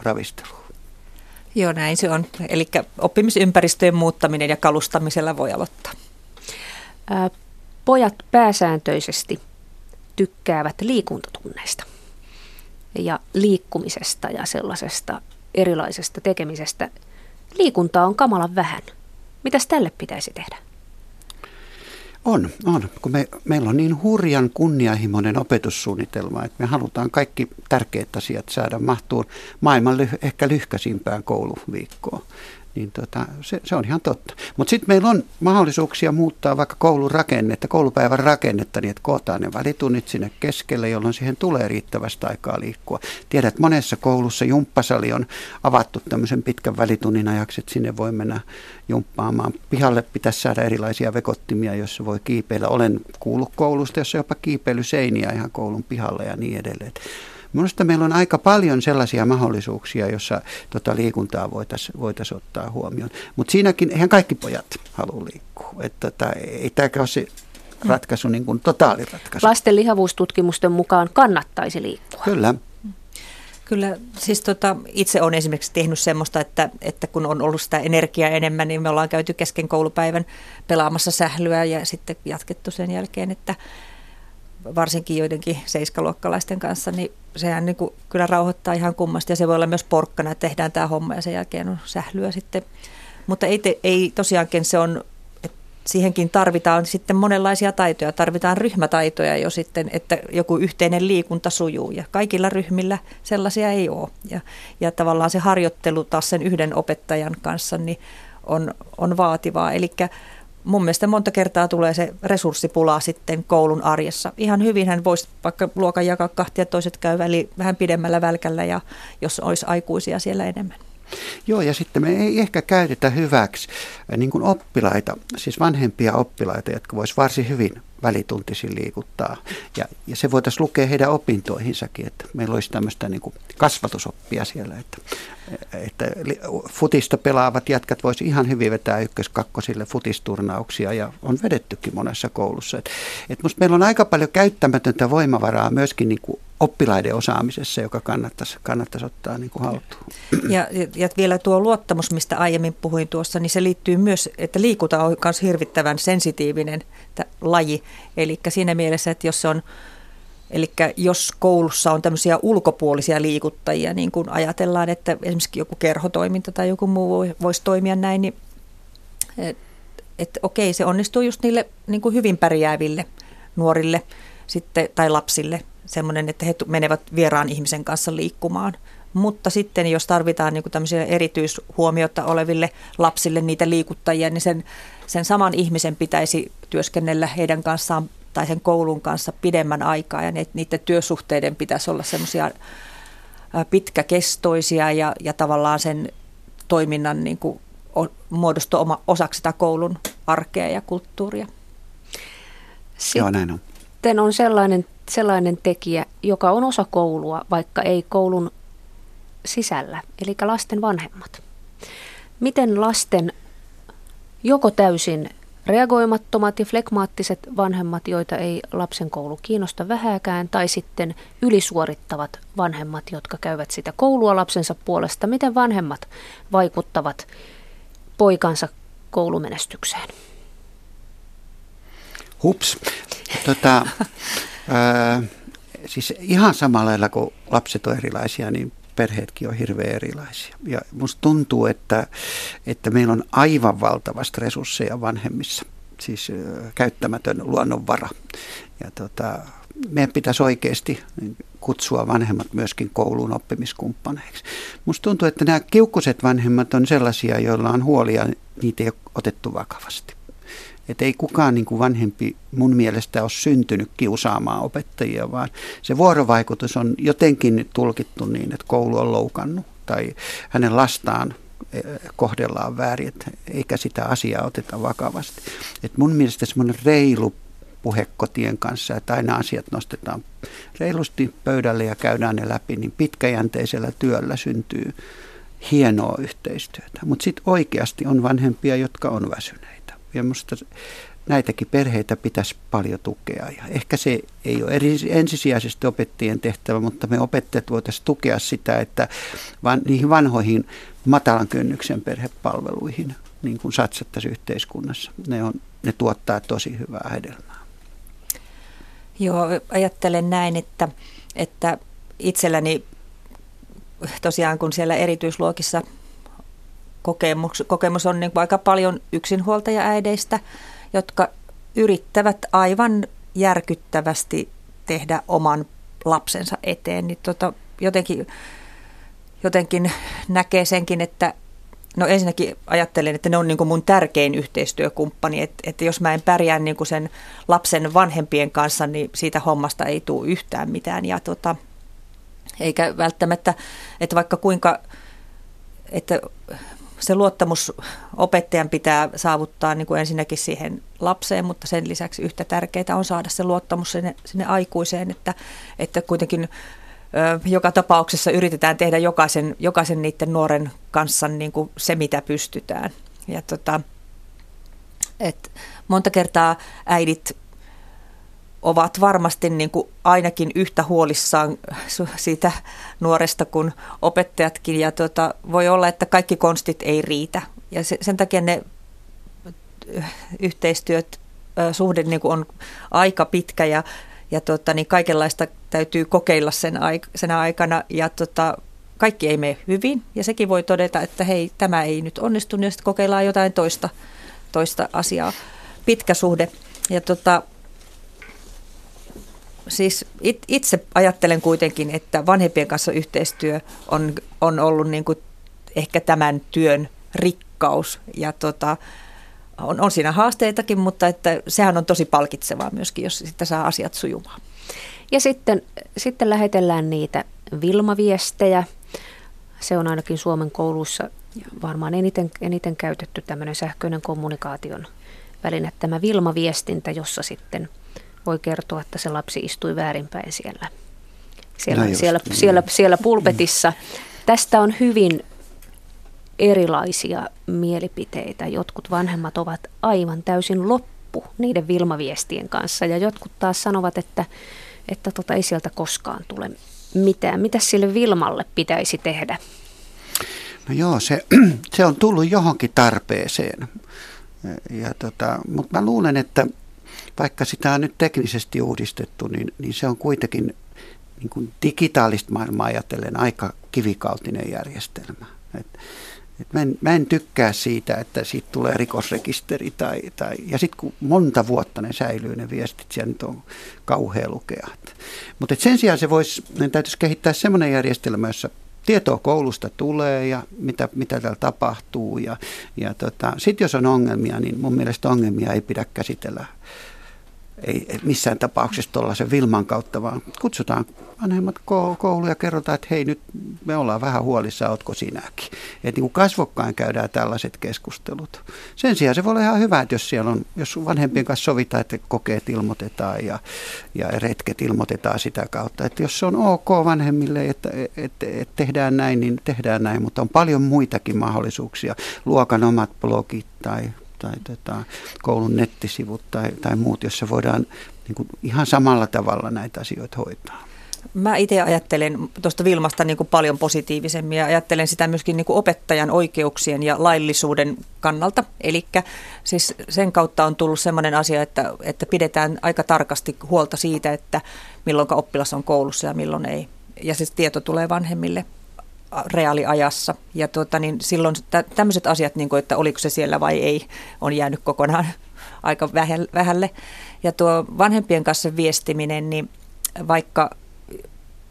ravistelua. Joo, näin se on. Eli oppimisympäristöjen muuttaminen ja kalustamisella voi aloittaa. Ää, pojat pääsääntöisesti tykkäävät liikuntatunneista ja liikkumisesta ja sellaisesta erilaisesta tekemisestä. Liikuntaa on kamalan vähän. Mitäs tälle pitäisi tehdä? On, on. Kun me, meillä on niin hurjan kunnianhimoinen opetussuunnitelma, että me halutaan kaikki tärkeät asiat saada mahtuun maailman lyh- ehkä lyhkäisimpään kouluviikkoon niin tota, se, se on ihan totta. Mutta sitten meillä on mahdollisuuksia muuttaa vaikka koulun rakennetta, koulupäivän rakennetta, niin että kootaan ne välitunnit sinne keskelle, jolloin siihen tulee riittävästä aikaa liikkua. Tiedät, monessa koulussa jumppasali on avattu tämmöisen pitkän välitunnin ajaksi, että sinne voi mennä jumppaamaan. Pihalle pitäisi saada erilaisia vekottimia, joissa voi kiipeillä. Olen kuullut koulusta, jossa jopa kiipeilyseiniä ihan koulun pihalle ja niin edelleen. Minusta meillä on aika paljon sellaisia mahdollisuuksia, joissa tota liikuntaa voitaisiin voitais ottaa huomioon. Mutta siinäkin, eihän kaikki pojat halua liikkua. Että tota, ei tämä ole se ratkaisu, niin kuin totaaliratkaisu. Lasten lihavuustutkimusten mukaan kannattaisi liikkua. Kyllä. Kyllä, siis tota, itse olen esimerkiksi tehnyt semmoista, että, että kun on ollut sitä energiaa enemmän, niin me ollaan käyty kesken koulupäivän pelaamassa sählyä ja sitten jatkettu sen jälkeen, että varsinkin joidenkin seiskaluokkalaisten kanssa, niin sehän niin kuin kyllä rauhoittaa ihan kummasti ja se voi olla myös porkkana, että tehdään tämä homma ja sen jälkeen on sählyä sitten. Mutta ei, te, ei tosiaankin se on, että siihenkin tarvitaan sitten monenlaisia taitoja, tarvitaan ryhmätaitoja jo sitten, että joku yhteinen liikunta sujuu ja kaikilla ryhmillä sellaisia ei ole. Ja, ja tavallaan se harjoittelu taas sen yhden opettajan kanssa niin on, on vaativaa. Eli mun mielestä monta kertaa tulee se resurssipula sitten koulun arjessa. Ihan hyvin hän voisi vaikka luokan jakaa kahtia, toiset käy väli, vähän pidemmällä välkällä ja jos olisi aikuisia siellä enemmän. Joo, ja sitten me ei ehkä käytetä hyväksi äh, niin kuin oppilaita, siis vanhempia oppilaita, jotka voisivat varsin hyvin välituntisin liikuttaa. Ja, ja se voitaisiin lukea heidän opintoihinsakin, että meillä olisi tämmöistä niin kuin kasvatusoppia siellä, että, että futista pelaavat jätkät voisi ihan hyvin vetää ykkös-kakkosille futisturnauksia ja on vedettykin monessa koulussa. Et, et musta meillä on aika paljon käyttämätöntä voimavaraa myöskin niin kuin oppilaiden osaamisessa, joka kannattaisi, kannattaisi ottaa niin kuin haltuun. Ja, ja vielä tuo luottamus, mistä aiemmin puhuin tuossa, niin se liittyy myös, että liikunta on myös hirvittävän sensitiivinen laji. Eli siinä mielessä, että jos on Eli jos koulussa on tämmöisiä ulkopuolisia liikuttajia, niin kun ajatellaan, että esimerkiksi joku kerhotoiminta tai joku muu voisi toimia näin, niin että et, okei, se onnistuu just niille niin kuin hyvin pärjääville nuorille sitten, tai lapsille semmoinen, että he menevät vieraan ihmisen kanssa liikkumaan. Mutta sitten jos tarvitaan niin tämmöisiä erityishuomiota oleville lapsille niitä liikuttajia, niin sen, sen saman ihmisen pitäisi työskennellä heidän kanssaan tai sen koulun kanssa pidemmän aikaa ja niiden työsuhteiden pitäisi olla semmoisia pitkäkestoisia ja, ja tavallaan sen toiminnan niin kuin muodostua oma, osaksi sitä koulun arkea ja kulttuuria. Sitten Joo, näin on. On sellainen, sellainen tekijä, joka on osa koulua, vaikka ei koulun sisällä, eli lasten vanhemmat. Miten lasten joko täysin reagoimattomat ja flekmaattiset vanhemmat, joita ei lapsen koulu kiinnosta vähääkään, tai sitten ylisuorittavat vanhemmat, jotka käyvät sitä koulua lapsensa puolesta. Miten vanhemmat vaikuttavat poikansa koulumenestykseen? Hups. Tota, ää, siis ihan samalla lailla kuin lapset on erilaisia, niin perheetkin on hirveän erilaisia. Ja musta tuntuu, että, että meillä on aivan valtavasti resursseja vanhemmissa, siis käyttämätön luonnonvara. Ja tota, meidän pitäisi oikeasti kutsua vanhemmat myöskin kouluun oppimiskumppaneiksi. Musta tuntuu, että nämä kiukkuset vanhemmat on sellaisia, joilla on huolia, niitä ei ole otettu vakavasti. Että ei kukaan niin kuin vanhempi mun mielestä ole syntynyt kiusaamaan opettajia, vaan se vuorovaikutus on jotenkin tulkittu niin, että koulu on loukannut tai hänen lastaan eh, kohdellaan väärin, eikä sitä asiaa oteta vakavasti. Et mun mielestä semmoinen reilu puhekotien kanssa, että aina asiat nostetaan reilusti pöydälle ja käydään ne läpi, niin pitkäjänteisellä työllä syntyy hienoa yhteistyötä. Mutta sitten oikeasti on vanhempia, jotka on väsyneitä. Ja minusta näitäkin perheitä pitäisi paljon tukea. Ja ehkä se ei ole eri, ensisijaisesti opettajien tehtävä, mutta me opettajat voitaisiin tukea sitä, että van, niihin vanhoihin matalan kynnyksen perhepalveluihin niin kuin satsattaisiin yhteiskunnassa. Ne, on, ne tuottaa tosi hyvää hedelmää. Joo, ajattelen näin, että, että itselläni tosiaan kun siellä erityisluokissa kokemus, kokemus on niin aika paljon yksinhuoltaja-äideistä, jotka yrittävät aivan järkyttävästi tehdä oman lapsensa eteen. Niin tota, jotenkin, jotenkin näkee senkin, että no ensinnäkin ajattelen, että ne on niin kuin mun tärkein yhteistyökumppani, että, että jos mä en pärjää niin kuin sen lapsen vanhempien kanssa, niin siitä hommasta ei tule yhtään mitään. Ja tota, eikä välttämättä, että vaikka kuinka, että se luottamus opettajan pitää saavuttaa niin kuin ensinnäkin siihen lapseen, mutta sen lisäksi yhtä tärkeää on saada se luottamus sinne, sinne aikuiseen, että, että kuitenkin ö, joka tapauksessa yritetään tehdä jokaisen, jokaisen niiden nuoren kanssa niin kuin se, mitä pystytään. Ja tota, et monta kertaa äidit ovat varmasti niin kuin ainakin yhtä huolissaan siitä nuoresta kuin opettajatkin. Ja tuota, voi olla, että kaikki konstit ei riitä. Ja se, sen takia ne yhteistyöt, suhde niin on aika pitkä ja, ja tuota, niin kaikenlaista täytyy kokeilla sen, aik- sen aikana. Ja tuota, kaikki ei mene hyvin ja sekin voi todeta, että hei, tämä ei nyt onnistu, niin sitten kokeillaan jotain toista, toista asiaa. Pitkä suhde. Ja tuota, siis it, itse ajattelen kuitenkin, että vanhempien kanssa yhteistyö on, on ollut niin kuin ehkä tämän työn rikkaus ja tota, on, on siinä haasteitakin, mutta että sehän on tosi palkitsevaa myöskin, jos sitä saa asiat sujumaan. Ja sitten, sitten lähetellään niitä Vilma-viestejä. Se on ainakin Suomen koulussa varmaan eniten, eniten käytetty tämmöinen sähköinen kommunikaation väline, tämä Vilma-viestintä, jossa sitten – voi kertoa, että se lapsi istui väärinpäin siellä, siellä, no siellä, niin. siellä, siellä pulpetissa. Tästä on hyvin erilaisia mielipiteitä. Jotkut vanhemmat ovat aivan täysin loppu niiden Vilma-viestien kanssa ja jotkut taas sanovat, että, että tota, ei sieltä koskaan tule mitään. Mitä sille Vilmalle pitäisi tehdä? No joo, se, se on tullut johonkin tarpeeseen. Ja tota, mutta mä luulen, että vaikka sitä on nyt teknisesti uudistettu, niin, niin se on kuitenkin niin kuin digitaalista maailmaa ajatellen aika kivikautinen järjestelmä. Et, et mä, en, mä en tykkää siitä, että siitä tulee rikosrekisteri tai, tai ja sitten kun monta vuotta ne säilyy ne viestit, siellä nyt on kauhea lukea. Mutta sen sijaan se voisi, ne täytyisi kehittää semmoinen järjestelmä, jossa tietoa koulusta tulee ja mitä, mitä täällä tapahtuu. Ja, ja tota, sitten jos on ongelmia, niin mun mielestä ongelmia ei pidä käsitellä ei missään tapauksessa tuollaisen Vilman kautta, vaan kutsutaan vanhemmat kouluja ja kerrotaan, että hei nyt me ollaan vähän huolissa, ootko sinäkin. Että niin kuin kasvokkain käydään tällaiset keskustelut. Sen sijaan se voi olla ihan hyvä, että jos siellä on, jos vanhempien kanssa sovitaan, että kokeet ilmoitetaan ja, ja retket ilmoitetaan sitä kautta. Että jos se on ok vanhemmille, että, että, että tehdään näin, niin tehdään näin, mutta on paljon muitakin mahdollisuuksia. Luokan omat blogit tai tai tota, koulun nettisivut tai, tai muut, jossa voidaan niin kuin ihan samalla tavalla näitä asioita hoitaa. Mä itse ajattelen tuosta Vilmasta niin kuin paljon positiivisemmin ja ajattelen sitä myöskin niin kuin opettajan oikeuksien ja laillisuuden kannalta. Eli siis sen kautta on tullut sellainen asia, että, että pidetään aika tarkasti huolta siitä, että milloin oppilas on koulussa ja milloin ei. Ja siis tieto tulee vanhemmille reaaliajassa. Ja tuota, niin silloin tämmöiset asiat, niin kuin, että oliko se siellä vai ei, on jäänyt kokonaan aika vähälle. Ja tuo vanhempien kanssa viestiminen, niin vaikka,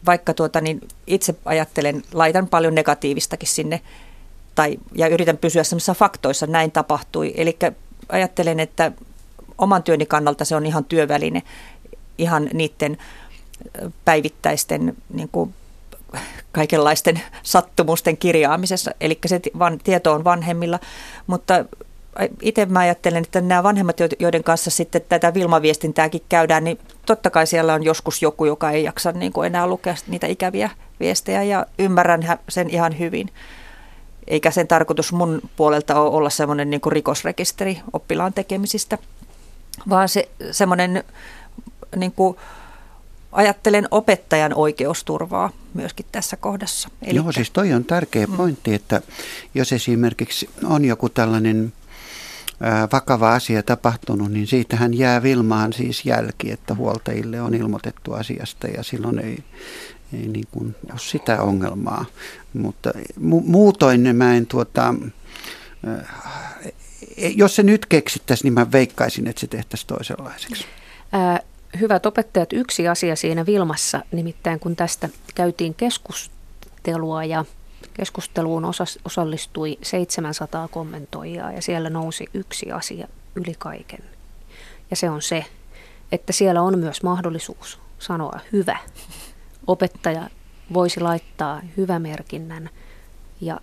vaikka tuota, niin itse ajattelen, laitan paljon negatiivistakin sinne tai, ja yritän pysyä semmoisissa faktoissa, näin tapahtui. Eli ajattelen, että oman työni kannalta se on ihan työväline ihan niiden päivittäisten niin kuin kaikenlaisten sattumusten kirjaamisessa, eli se van, tieto on vanhemmilla, mutta itse mä ajattelen, että nämä vanhemmat, joiden kanssa sitten tätä Vilma-viestintääkin käydään, niin totta kai siellä on joskus joku, joka ei jaksa niin kuin enää lukea niitä ikäviä viestejä ja ymmärrän sen ihan hyvin. Eikä sen tarkoitus mun puolelta ole olla semmoinen niin kuin rikosrekisteri oppilaan tekemisistä, vaan se semmoinen niin kuin, ajattelen opettajan oikeusturvaa myöskin tässä kohdassa. Elikkä... Joo, siis toi on tärkeä mm. pointti, että jos esimerkiksi on joku tällainen vakava asia tapahtunut, niin siitähän jää Vilmaan siis jälki, että huoltajille on ilmoitettu asiasta ja silloin ei, ei niin kuin ole sitä ongelmaa. Mutta mu- muutoin mä en tuota, jos se nyt keksittäisiin, niin mä veikkaisin, että se tehtäisiin toisenlaiseksi. Ää, hyvät opettajat, yksi asia siinä Vilmassa, nimittäin kun tästä käytiin keskustelua ja keskusteluun osallistui 700 kommentoijaa ja siellä nousi yksi asia yli kaiken. Ja se on se, että siellä on myös mahdollisuus sanoa hyvä. Opettaja voisi laittaa hyvämerkinnän ja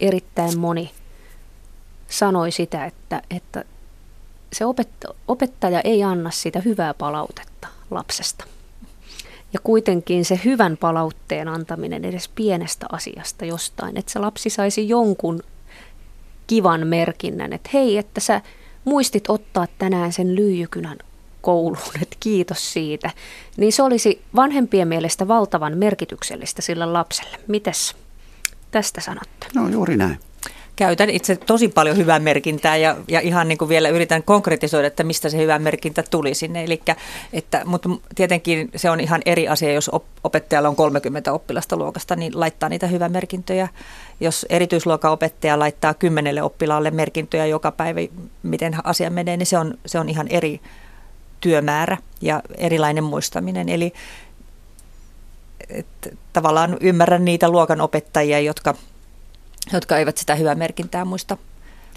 erittäin moni sanoi sitä, että, että se opettaja ei anna sitä hyvää palautetta lapsesta. Ja kuitenkin se hyvän palautteen antaminen edes pienestä asiasta jostain, että se lapsi saisi jonkun kivan merkinnän, että hei, että sä muistit ottaa tänään sen lyijykynän kouluun, että kiitos siitä, niin se olisi vanhempien mielestä valtavan merkityksellistä sillä lapselle. Mites tästä sanotte? No juuri näin käytän itse tosi paljon hyvää merkintää ja, ja ihan niin kuin vielä yritän konkretisoida, että mistä se hyvä merkintä tuli sinne. Elikkä, että, mutta tietenkin se on ihan eri asia, jos opettajalla on 30 oppilasta luokasta, niin laittaa niitä hyvä merkintöjä. Jos erityisluokan opettaja laittaa kymmenelle oppilaalle merkintöjä joka päivä, miten asia menee, niin se on, se on ihan eri työmäärä ja erilainen muistaminen. Eli että tavallaan ymmärrän niitä luokan opettajia, jotka jotka eivät sitä hyvää merkintää muista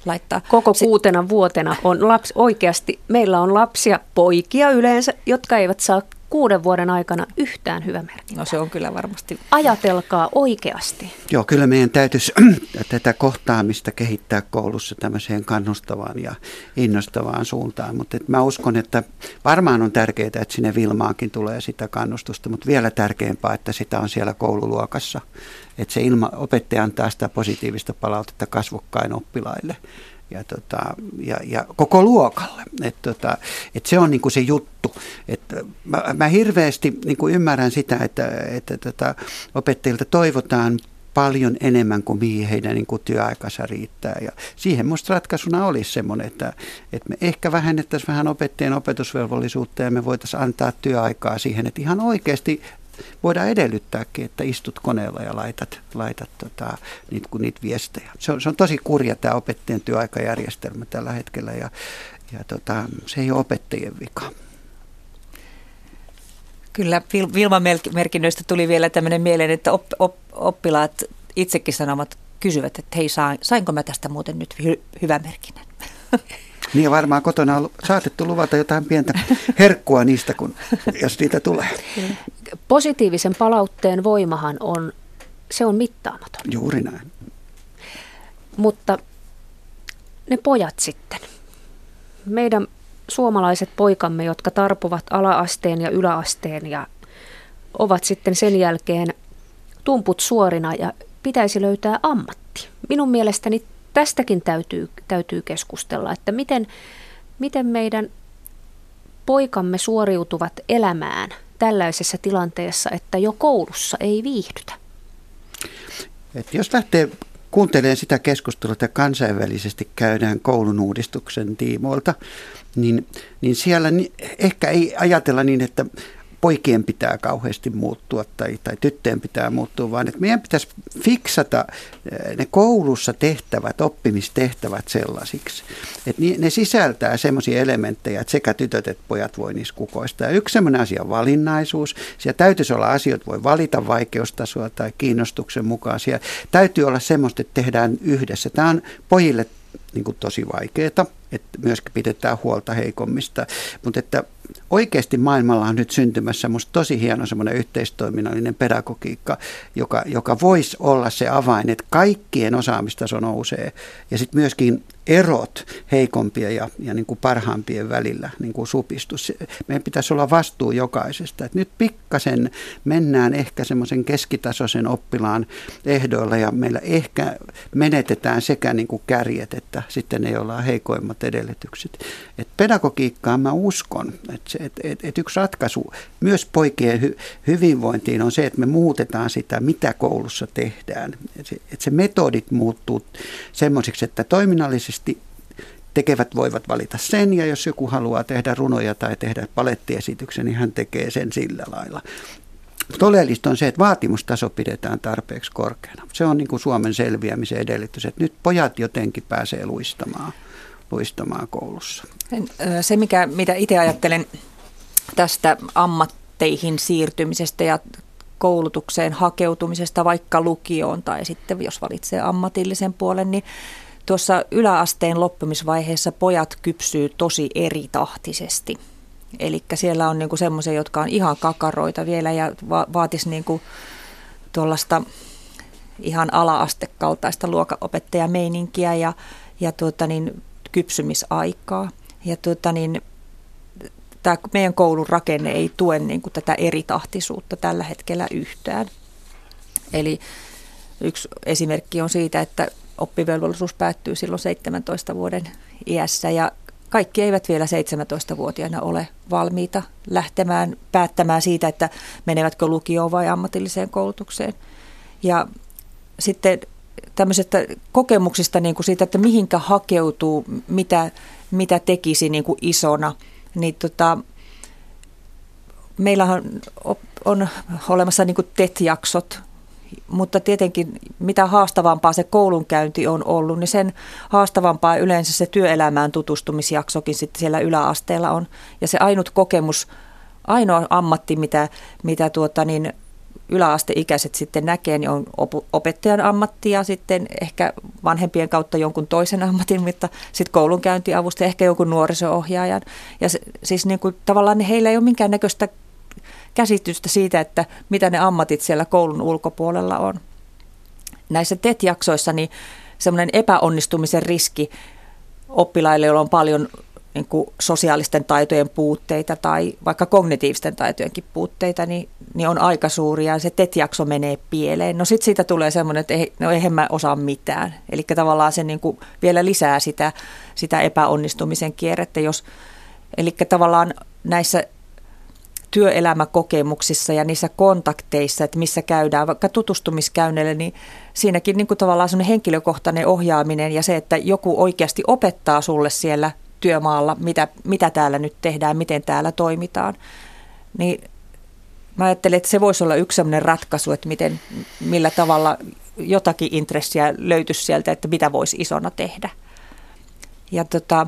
laittaa. Koko kuutena vuotena on lapsi, oikeasti, meillä on lapsia, poikia yleensä, jotka eivät saa kuuden vuoden aikana yhtään hyvä merkki. No se on kyllä varmasti. Ajatelkaa oikeasti. Joo, kyllä meidän täytyisi tätä kohtaamista kehittää koulussa tämmöiseen kannustavaan ja innostavaan suuntaan. Mutta mä uskon, että varmaan on tärkeää, että sinne Vilmaankin tulee sitä kannustusta, mutta vielä tärkeämpää, että sitä on siellä koululuokassa. Että se ilma, opettaja antaa sitä positiivista palautetta kasvokkain oppilaille ja, tota, ja, ja koko luokalle. Et, tota, et se on niinku se juttu. Et mä, mä hirveästi niinku ymmärrän sitä, että, että tota, opettajilta toivotaan paljon enemmän kuin mihin heidän niin kuin työaikansa riittää. Ja siihen minusta ratkaisuna olisi semmoinen, että, että me ehkä vähennettäisiin vähän opettajien opetusvelvollisuutta ja me voitaisiin antaa työaikaa siihen, että ihan oikeasti voidaan edellyttääkin, että istut koneella ja laitat, laitat tota, niitä, niitä viestejä. Se on, se on tosi kurja tämä opettajan työaikajärjestelmä tällä hetkellä ja, ja tota, se ei ole opettajien vika. Kyllä, Vilma-merkinnöistä tuli vielä tämmöinen mieleen, että op, op, oppilaat itsekin sanomat kysyvät, että hei, sainko mä tästä muuten nyt hy, hyvän merkinnän? Niin varmaan kotona on saatettu luvata jotain pientä herkkua niistä, kun, jos niitä tulee. Positiivisen palautteen voimahan on, se on mittaamaton. Juuri näin. Mutta ne pojat sitten, meidän suomalaiset poikamme, jotka tarpuvat alaasteen ja yläasteen ja ovat sitten sen jälkeen tumput suorina ja pitäisi löytää ammatti. Minun mielestäni tästäkin täytyy, täytyy keskustella, että miten, miten meidän poikamme suoriutuvat elämään tällaisessa tilanteessa, että jo koulussa ei viihdytä. Et jos lähtee kuuntelemaan sitä keskustelua, että kansainvälisesti käydään koulun uudistuksen tiimoilta, niin, niin siellä ehkä ei ajatella niin, että poikien pitää kauheasti muuttua tai, tai tyttöjen pitää muuttua, vaan että meidän pitäisi fiksata eh, ne koulussa tehtävät, oppimistehtävät sellaisiksi, että ne sisältää sellaisia elementtejä, että sekä tytöt että pojat voi niissä kukoista. Ja yksi sellainen asia on valinnaisuus. Siellä täytyisi olla asioita, voi valita vaikeustasoa tai kiinnostuksen mukaan. Siellä täytyy olla semmoista, että tehdään yhdessä. Tämä on pojille niin kuin tosi vaikeaa, että myöskin pidetään huolta heikommista, mutta että oikeasti maailmalla on nyt syntymässä musta tosi hieno semmoinen yhteistoiminnallinen pedagogiikka, joka, joka voisi olla se avain, että kaikkien osaamistaso nousee ja sitten myöskin erot heikompien ja, ja niin kuin parhaampien välillä niin kuin supistus. Meidän pitäisi olla vastuu jokaisesta. Et nyt pikkasen mennään ehkä semmoisen keskitasoisen oppilaan ehdoilla ja meillä ehkä menetetään sekä niin kuin kärjet että sitten ne, joilla on heikoimmat edellytykset. Et pedagogiikkaan mä uskon, että et, et, et yksi ratkaisu myös poikien hy, hyvinvointiin on se, että me muutetaan sitä, mitä koulussa tehdään. Että se, et se metodit muuttuu semmoisiksi, että toiminnallisesti tekevät voivat valita sen, ja jos joku haluaa tehdä runoja tai tehdä palettiesityksen, niin hän tekee sen sillä lailla. Mutta oleellista on se, että vaatimustaso pidetään tarpeeksi korkeana. Se on niin kuin Suomen selviämisen edellytys, että nyt pojat jotenkin pääsee luistamaan, luistamaan koulussa. Se, mikä, mitä itse ajattelen tästä ammatteihin siirtymisestä ja koulutukseen hakeutumisesta vaikka lukioon tai sitten jos valitsee ammatillisen puolen, niin Tuossa yläasteen loppumisvaiheessa pojat kypsyy tosi eritahtisesti. Eli siellä on niinku semmoisia, jotka on ihan kakaroita vielä ja va- vaatisi niinku tuollaista ihan ala-astekaltaista luokanopettajameininkiä ja, ja tuota niin, kypsymisaikaa. Ja tuota niin, tämä meidän koulun rakenne ei tue niin kuin tätä eritahtisuutta tällä hetkellä yhtään. Eli yksi esimerkki on siitä, että oppivelvollisuus päättyy silloin 17 vuoden iässä ja kaikki eivät vielä 17-vuotiaina ole valmiita lähtemään päättämään siitä, että menevätkö lukioon vai ammatilliseen koulutukseen. Ja sitten tämmöisestä kokemuksista niin kuin siitä, että mihinkä hakeutuu, mitä, mitä tekisi niin kuin isona, niin tota, meillä on, on olemassa niin kuin TET-jaksot, mutta tietenkin mitä haastavampaa se koulunkäynti on ollut, niin sen haastavampaa yleensä se työelämään tutustumisjaksokin sitten siellä yläasteella on. Ja se ainut kokemus, ainoa ammatti, mitä, mitä tuota niin, yläasteikäiset sitten näkee, niin on opettajan ammatti ja sitten ehkä vanhempien kautta jonkun toisen ammatin, mutta sitten koulunkäyntiavusta ehkä jonkun nuoriso-ohjaajan. Ja se, siis niin kuin, tavallaan heillä ei ole minkäännäköistä käsitystä siitä, että mitä ne ammatit siellä koulun ulkopuolella on. Näissä TET-jaksoissa niin semmoinen epäonnistumisen riski oppilaille, joilla on paljon niin kuin sosiaalisten taitojen puutteita tai vaikka kognitiivisten taitojenkin puutteita, niin, niin on aika suuri ja se TET-jakso menee pieleen. No sitten siitä tulee semmoinen, että ei, no eihän mä osaa mitään. Eli tavallaan se niin kuin vielä lisää sitä, sitä epäonnistumisen kierrettä, jos, eli tavallaan näissä työelämäkokemuksissa ja niissä kontakteissa, että missä käydään, vaikka tutustumiskäynneille, niin siinäkin niin kuin tavallaan semmoinen henkilökohtainen ohjaaminen ja se, että joku oikeasti opettaa sulle siellä työmaalla, mitä, mitä täällä nyt tehdään, miten täällä toimitaan, niin mä ajattelen, että se voisi olla yksi sellainen ratkaisu, että miten, millä tavalla jotakin intressiä löytyisi sieltä, että mitä voisi isona tehdä. Ja tota,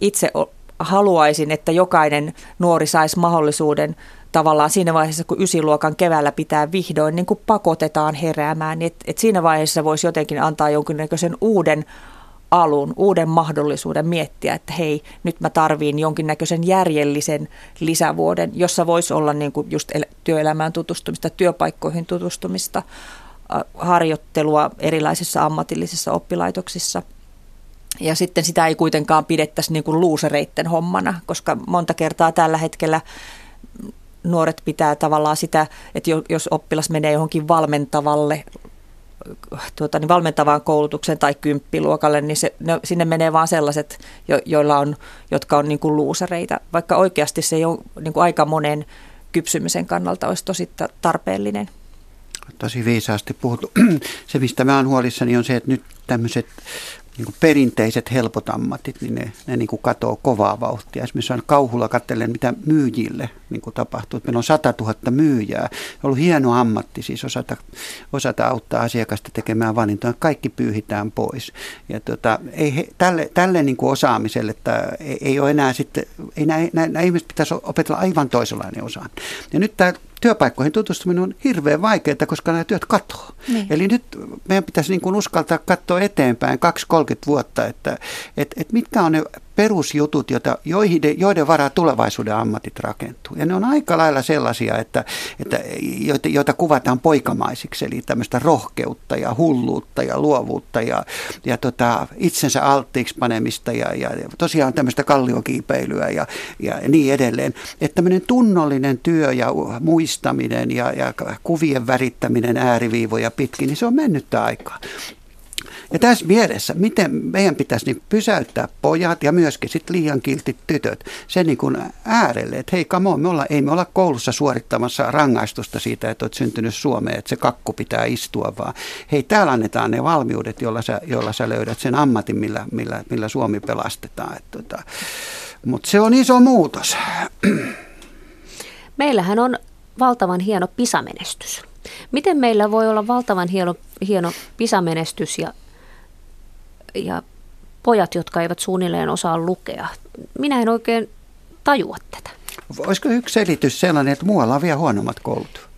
itse haluaisin, että jokainen nuori saisi mahdollisuuden tavallaan siinä vaiheessa, kun ysiluokan keväällä pitää vihdoin, niin kuin pakotetaan heräämään, niin että et siinä vaiheessa voisi jotenkin antaa jonkinnäköisen uuden alun, uuden mahdollisuuden miettiä, että hei, nyt mä tarviin jonkinnäköisen järjellisen lisävuoden, jossa voisi olla niin kuin just työelämään tutustumista, työpaikkoihin tutustumista, harjoittelua erilaisissa ammatillisissa oppilaitoksissa. Ja sitten sitä ei kuitenkaan pidettäisi niin kuin luusereitten hommana, koska monta kertaa tällä hetkellä nuoret pitää tavallaan sitä, että jos oppilas menee johonkin valmentavalle tuota, niin valmentavaan koulutukseen tai kymppiluokalle, niin se, ne, sinne menee vain sellaiset, jo, joilla on, jotka on niin kuin luusereita, vaikka oikeasti se ei ole niin kuin aika monen kypsymisen kannalta olisi tosi tarpeellinen. Tosi viisaasti puhuttu. Se, mistä mä oon huolissani, on se, että nyt tämmöiset niin kuin perinteiset helpot ammatit, niin ne, ne niin kuin katoo kovaa vauhtia. Esimerkiksi on kauhulla katsellen, mitä myyjille niin kuin tapahtuu. Meillä on 100 000 myyjää. On ollut hieno ammatti siis osata, osata auttaa asiakasta tekemään valintoja. Kaikki pyyhitään pois. Ja tota, ei he, tälle, tälle niin kuin osaamiselle, että ei, ei ole enää sitten, ei nämä, nämä, nämä ihmiset pitäisi opetella aivan toisenlainen osaaminen. Ja nyt tämä työpaikkoihin tutustuminen on hirveän vaikeaa, koska nämä työt katoaa. Niin. Eli nyt meidän pitäisi niin kuin uskaltaa katsoa eteenpäin 2-30 vuotta, että et, et mitkä on ne perusjutut, joita, joiden, joiden varaa tulevaisuuden ammatit rakentuu. Ja ne on aika lailla sellaisia, että, että joita, joita kuvataan poikamaisiksi, eli tämmöistä rohkeutta ja hulluutta ja luovuutta ja, ja tota, itsensä alttiiksi panemista ja, ja tosiaan tämmöistä kalliokiipeilyä ja, ja niin edelleen. Että tämmöinen tunnollinen työ ja muistaminen ja, ja kuvien värittäminen ääriviivoja pitkin, niin se on mennyttä aikaa. Ja tässä mielessä, miten meidän pitäisi niin pysäyttää pojat ja myöskin sit liian kiltit tytöt sen niin kuin äärelle, että hei kamo, me olla, ei me olla koulussa suorittamassa rangaistusta siitä, että olet syntynyt Suomeen, että se kakku pitää istua, vaan hei täällä annetaan ne valmiudet, joilla sä, jolla sä löydät sen ammatin, millä, millä, millä Suomi pelastetaan. tota, Mutta se on iso muutos. Meillähän on valtavan hieno pisamenestys. Miten meillä voi olla valtavan hieno, hieno pisamenestys ja ja pojat, jotka eivät suunnilleen osaa lukea. Minä en oikein tajua tätä. Olisiko yksi selitys sellainen, että muualla on vielä huonommat koulut?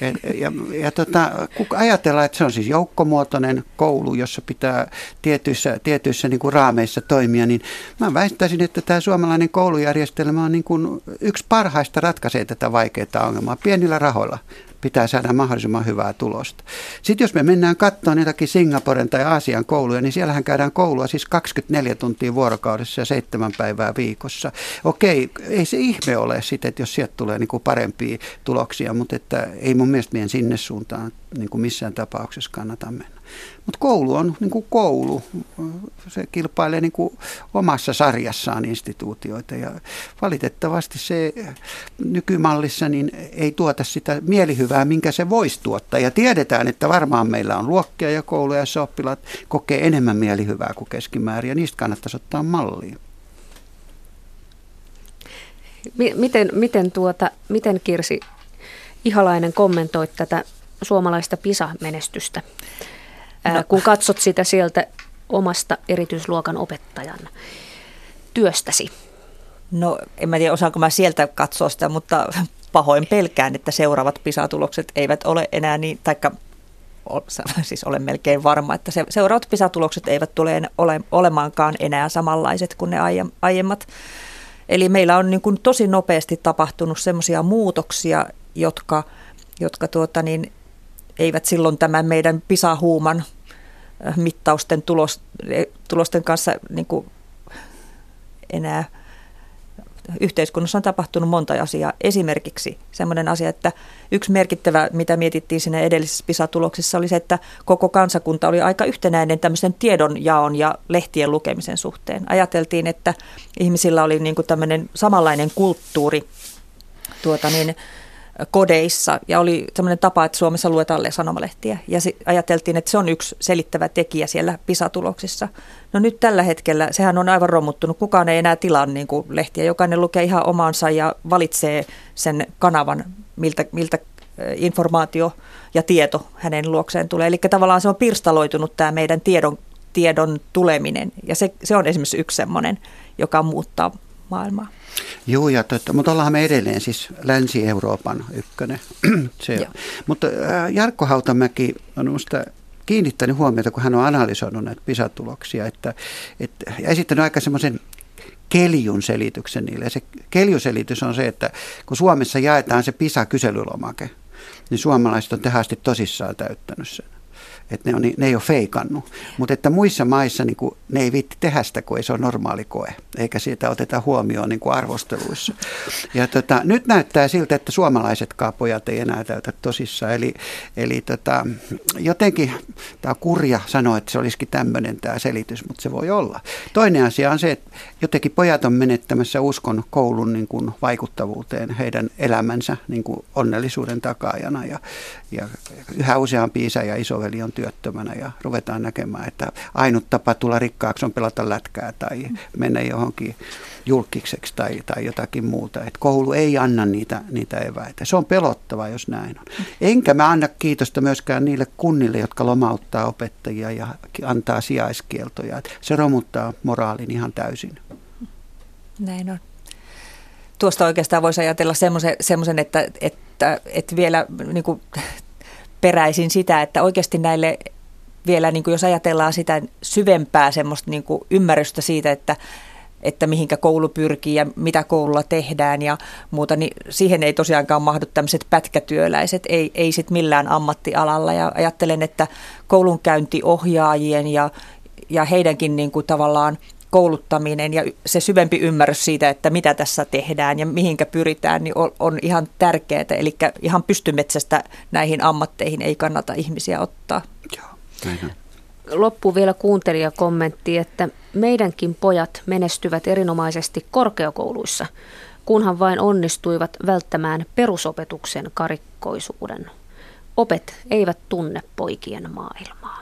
Ja, ja, ja tota, kun ajatellaan, että se on siis joukkomuotoinen koulu, jossa pitää tietyissä, tietyissä niin kuin raameissa toimia, niin mä väittäisin, että tämä suomalainen koulujärjestelmä on niin kuin yksi parhaista ratkaisee tätä vaikeaa ongelmaa pienillä rahoilla pitää saada mahdollisimman hyvää tulosta. Sitten jos me mennään katsomaan jotakin Singaporen tai Aasian kouluja, niin siellähän käydään koulua siis 24 tuntia vuorokaudessa ja seitsemän päivää viikossa. Okei, ei se ihme ole sitten, että jos sieltä tulee niin kuin parempia tuloksia, mutta että ei mun mielestä meidän sinne suuntaan niin kuin missään tapauksessa kannata mennä. Mutta koulu on niin kuin koulu. Se kilpailee niin kuin omassa sarjassaan instituutioita ja valitettavasti se nykymallissa niin ei tuota sitä mielihyvää, minkä se voisi tuottaa. Ja tiedetään, että varmaan meillä on luokkia ja kouluja, joissa oppilaat kokee enemmän mielihyvää kuin keskimäärin ja niistä kannattaisi ottaa mallia. Miten, miten, tuota, miten Kirsi Ihalainen kommentoit tätä suomalaista PISA-menestystä? no. kun katsot sitä sieltä omasta erityisluokan opettajan työstäsi? No en mä tiedä, osaanko mä sieltä katsoa sitä, mutta pahoin pelkään, että seuraavat PISA-tulokset eivät ole enää niin, taikka siis olen melkein varma, että se, seuraavat PISA-tulokset eivät tule ole, olemaankaan enää samanlaiset kuin ne aiemmat. Eli meillä on niin kuin tosi nopeasti tapahtunut sellaisia muutoksia, jotka, jotka tuota niin, eivät silloin tämän meidän PISA-huuman mittausten tulos, tulosten kanssa niin kuin enää yhteiskunnassa on tapahtunut monta asiaa. Esimerkiksi sellainen asia, että yksi merkittävä, mitä mietittiin siinä edellisessä PISA-tuloksissa, oli se, että koko kansakunta oli aika yhtenäinen tämmöisen tiedonjaon ja lehtien lukemisen suhteen. Ajateltiin, että ihmisillä oli niin kuin tämmöinen samanlainen kulttuuri tuota niin, kodeissa ja oli sellainen tapa, että Suomessa luetaan sanomalehtiä ja ajateltiin, että se on yksi selittävä tekijä siellä PISA-tuloksissa. No nyt tällä hetkellä sehän on aivan romuttunut. Kukaan ei enää tilaa niin kuin lehtiä. Jokainen lukee ihan omaansa ja valitsee sen kanavan, miltä, miltä informaatio ja tieto hänen luokseen tulee. Eli tavallaan se on pirstaloitunut tämä meidän tiedon, tiedon tuleminen ja se, se on esimerkiksi yksi semmoinen, joka muuttaa maailmaa. Joo, ja totta, mutta ollaan me edelleen siis Länsi-Euroopan ykkönen. Se, mutta äh, Jarkko Hautamäki on minusta kiinnittänyt huomiota, kun hän on analysoinut näitä PISA-tuloksia, että, että ja esittänyt aika semmoisen keljun selityksen niille. Ja se keljuselitys on se, että kun Suomessa jaetaan se PISA-kyselylomake, niin suomalaiset on tähän asti tosissaan täyttänyt sen että ne, on, ne ei ole feikannut. Mutta että muissa maissa niin kuin, ne ei viitti tehdä sitä, kun ei se ole normaali koe, eikä siitä oteta huomioon niin kuin arvosteluissa. Ja tota, nyt näyttää siltä, että suomalaiset pojat ei enää täytä tosissaan. Eli, eli tota, jotenkin tämä kurja sanoo, että se olisikin tämmöinen tämä selitys, mutta se voi olla. Toinen asia on se, että jotenkin pojat on menettämässä uskon koulun niin kuin vaikuttavuuteen heidän elämänsä niin kuin onnellisuuden takaajana. Ja, ja yhä useampi isä ja isoveli on työttömänä ja ruvetaan näkemään, että ainut tapa tulla rikkaaksi on pelata lätkää tai mennä johonkin julkiseksi tai, tai jotakin muuta. Et koulu ei anna niitä, niitä eväitä. Se on pelottava, jos näin on. Enkä mä anna kiitosta myöskään niille kunnille, jotka lomauttaa opettajia ja antaa sijaiskieltoja. Et se romuttaa moraalin ihan täysin. Näin on. Tuosta oikeastaan voisi ajatella semmoisen, että, että, että vielä niin kuin peräisin sitä, että oikeasti näille vielä, niin kuin jos ajatellaan sitä syvempää semmoista niin kuin ymmärrystä siitä, että, että mihinkä koulu pyrkii ja mitä koululla tehdään ja muuta, niin siihen ei tosiaankaan mahdu tämmöiset pätkätyöläiset, ei, ei sit millään ammattialalla. Ja ajattelen, että koulunkäyntiohjaajien ja, ja heidänkin niin kuin tavallaan kouluttaminen ja se syvempi ymmärrys siitä, että mitä tässä tehdään ja mihinkä pyritään, niin on, on ihan tärkeää. Eli ihan pystymetsästä näihin ammatteihin ei kannata ihmisiä ottaa. Joo, näin Loppuun vielä kuuntelijakommentti, että meidänkin pojat menestyvät erinomaisesti korkeakouluissa, kunhan vain onnistuivat välttämään perusopetuksen karikkoisuuden. Opet eivät tunne poikien maailmaa.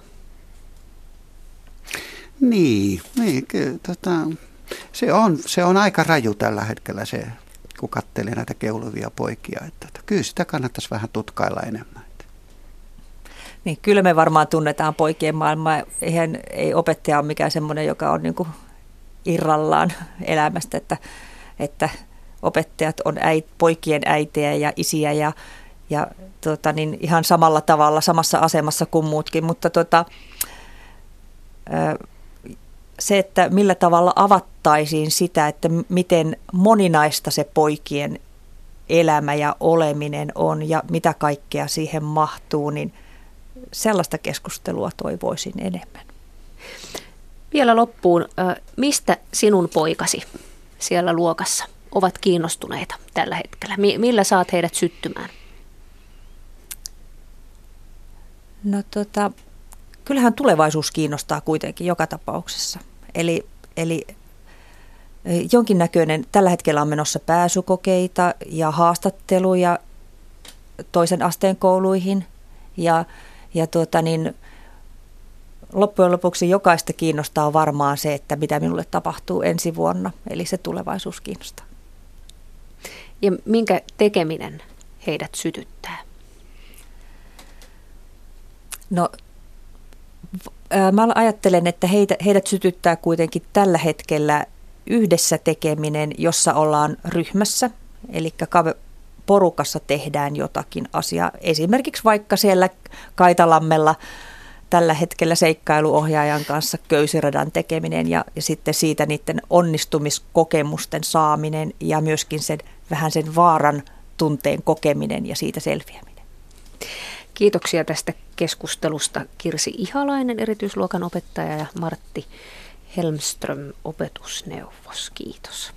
Niin, niin kyllä, tota, se, on, se on aika raju tällä hetkellä se, kun katselee näitä keuluvia poikia. Että, että kyllä sitä kannattaisi vähän tutkailla enemmän. Niin, kyllä me varmaan tunnetaan poikien maailmaa. Eihän, ei opettaja ole mikään semmoinen, joka on niin irrallaan elämästä, että, että opettajat on äit, poikien äitejä ja isiä ja, ja tota, niin ihan samalla tavalla, samassa asemassa kuin muutkin. Mutta tota, se, että millä tavalla avattaisiin sitä, että miten moninaista se poikien elämä ja oleminen on ja mitä kaikkea siihen mahtuu, niin sellaista keskustelua toivoisin enemmän. Vielä loppuun, mistä sinun poikasi siellä luokassa ovat kiinnostuneita tällä hetkellä? Millä saat heidät syttymään? No tota, kyllähän tulevaisuus kiinnostaa kuitenkin joka tapauksessa. Eli, eli e, jonkinnäköinen, tällä hetkellä on menossa pääsykokeita ja haastatteluja toisen asteen kouluihin ja, ja tuota niin, loppujen lopuksi jokaista kiinnostaa varmaan se, että mitä minulle tapahtuu ensi vuonna, eli se tulevaisuus kiinnostaa. Ja minkä tekeminen heidät sytyttää? No mä ajattelen, että heitä, heidät sytyttää kuitenkin tällä hetkellä yhdessä tekeminen, jossa ollaan ryhmässä, eli porukassa tehdään jotakin asiaa. Esimerkiksi vaikka siellä Kaitalammella tällä hetkellä seikkailuohjaajan kanssa köysiradan tekeminen ja, ja sitten siitä niiden onnistumiskokemusten saaminen ja myöskin sen vähän sen vaaran tunteen kokeminen ja siitä selviäminen. Kiitoksia tästä keskustelusta Kirsi Ihalainen, erityisluokan opettaja ja Martti Helmström, opetusneuvos. Kiitos.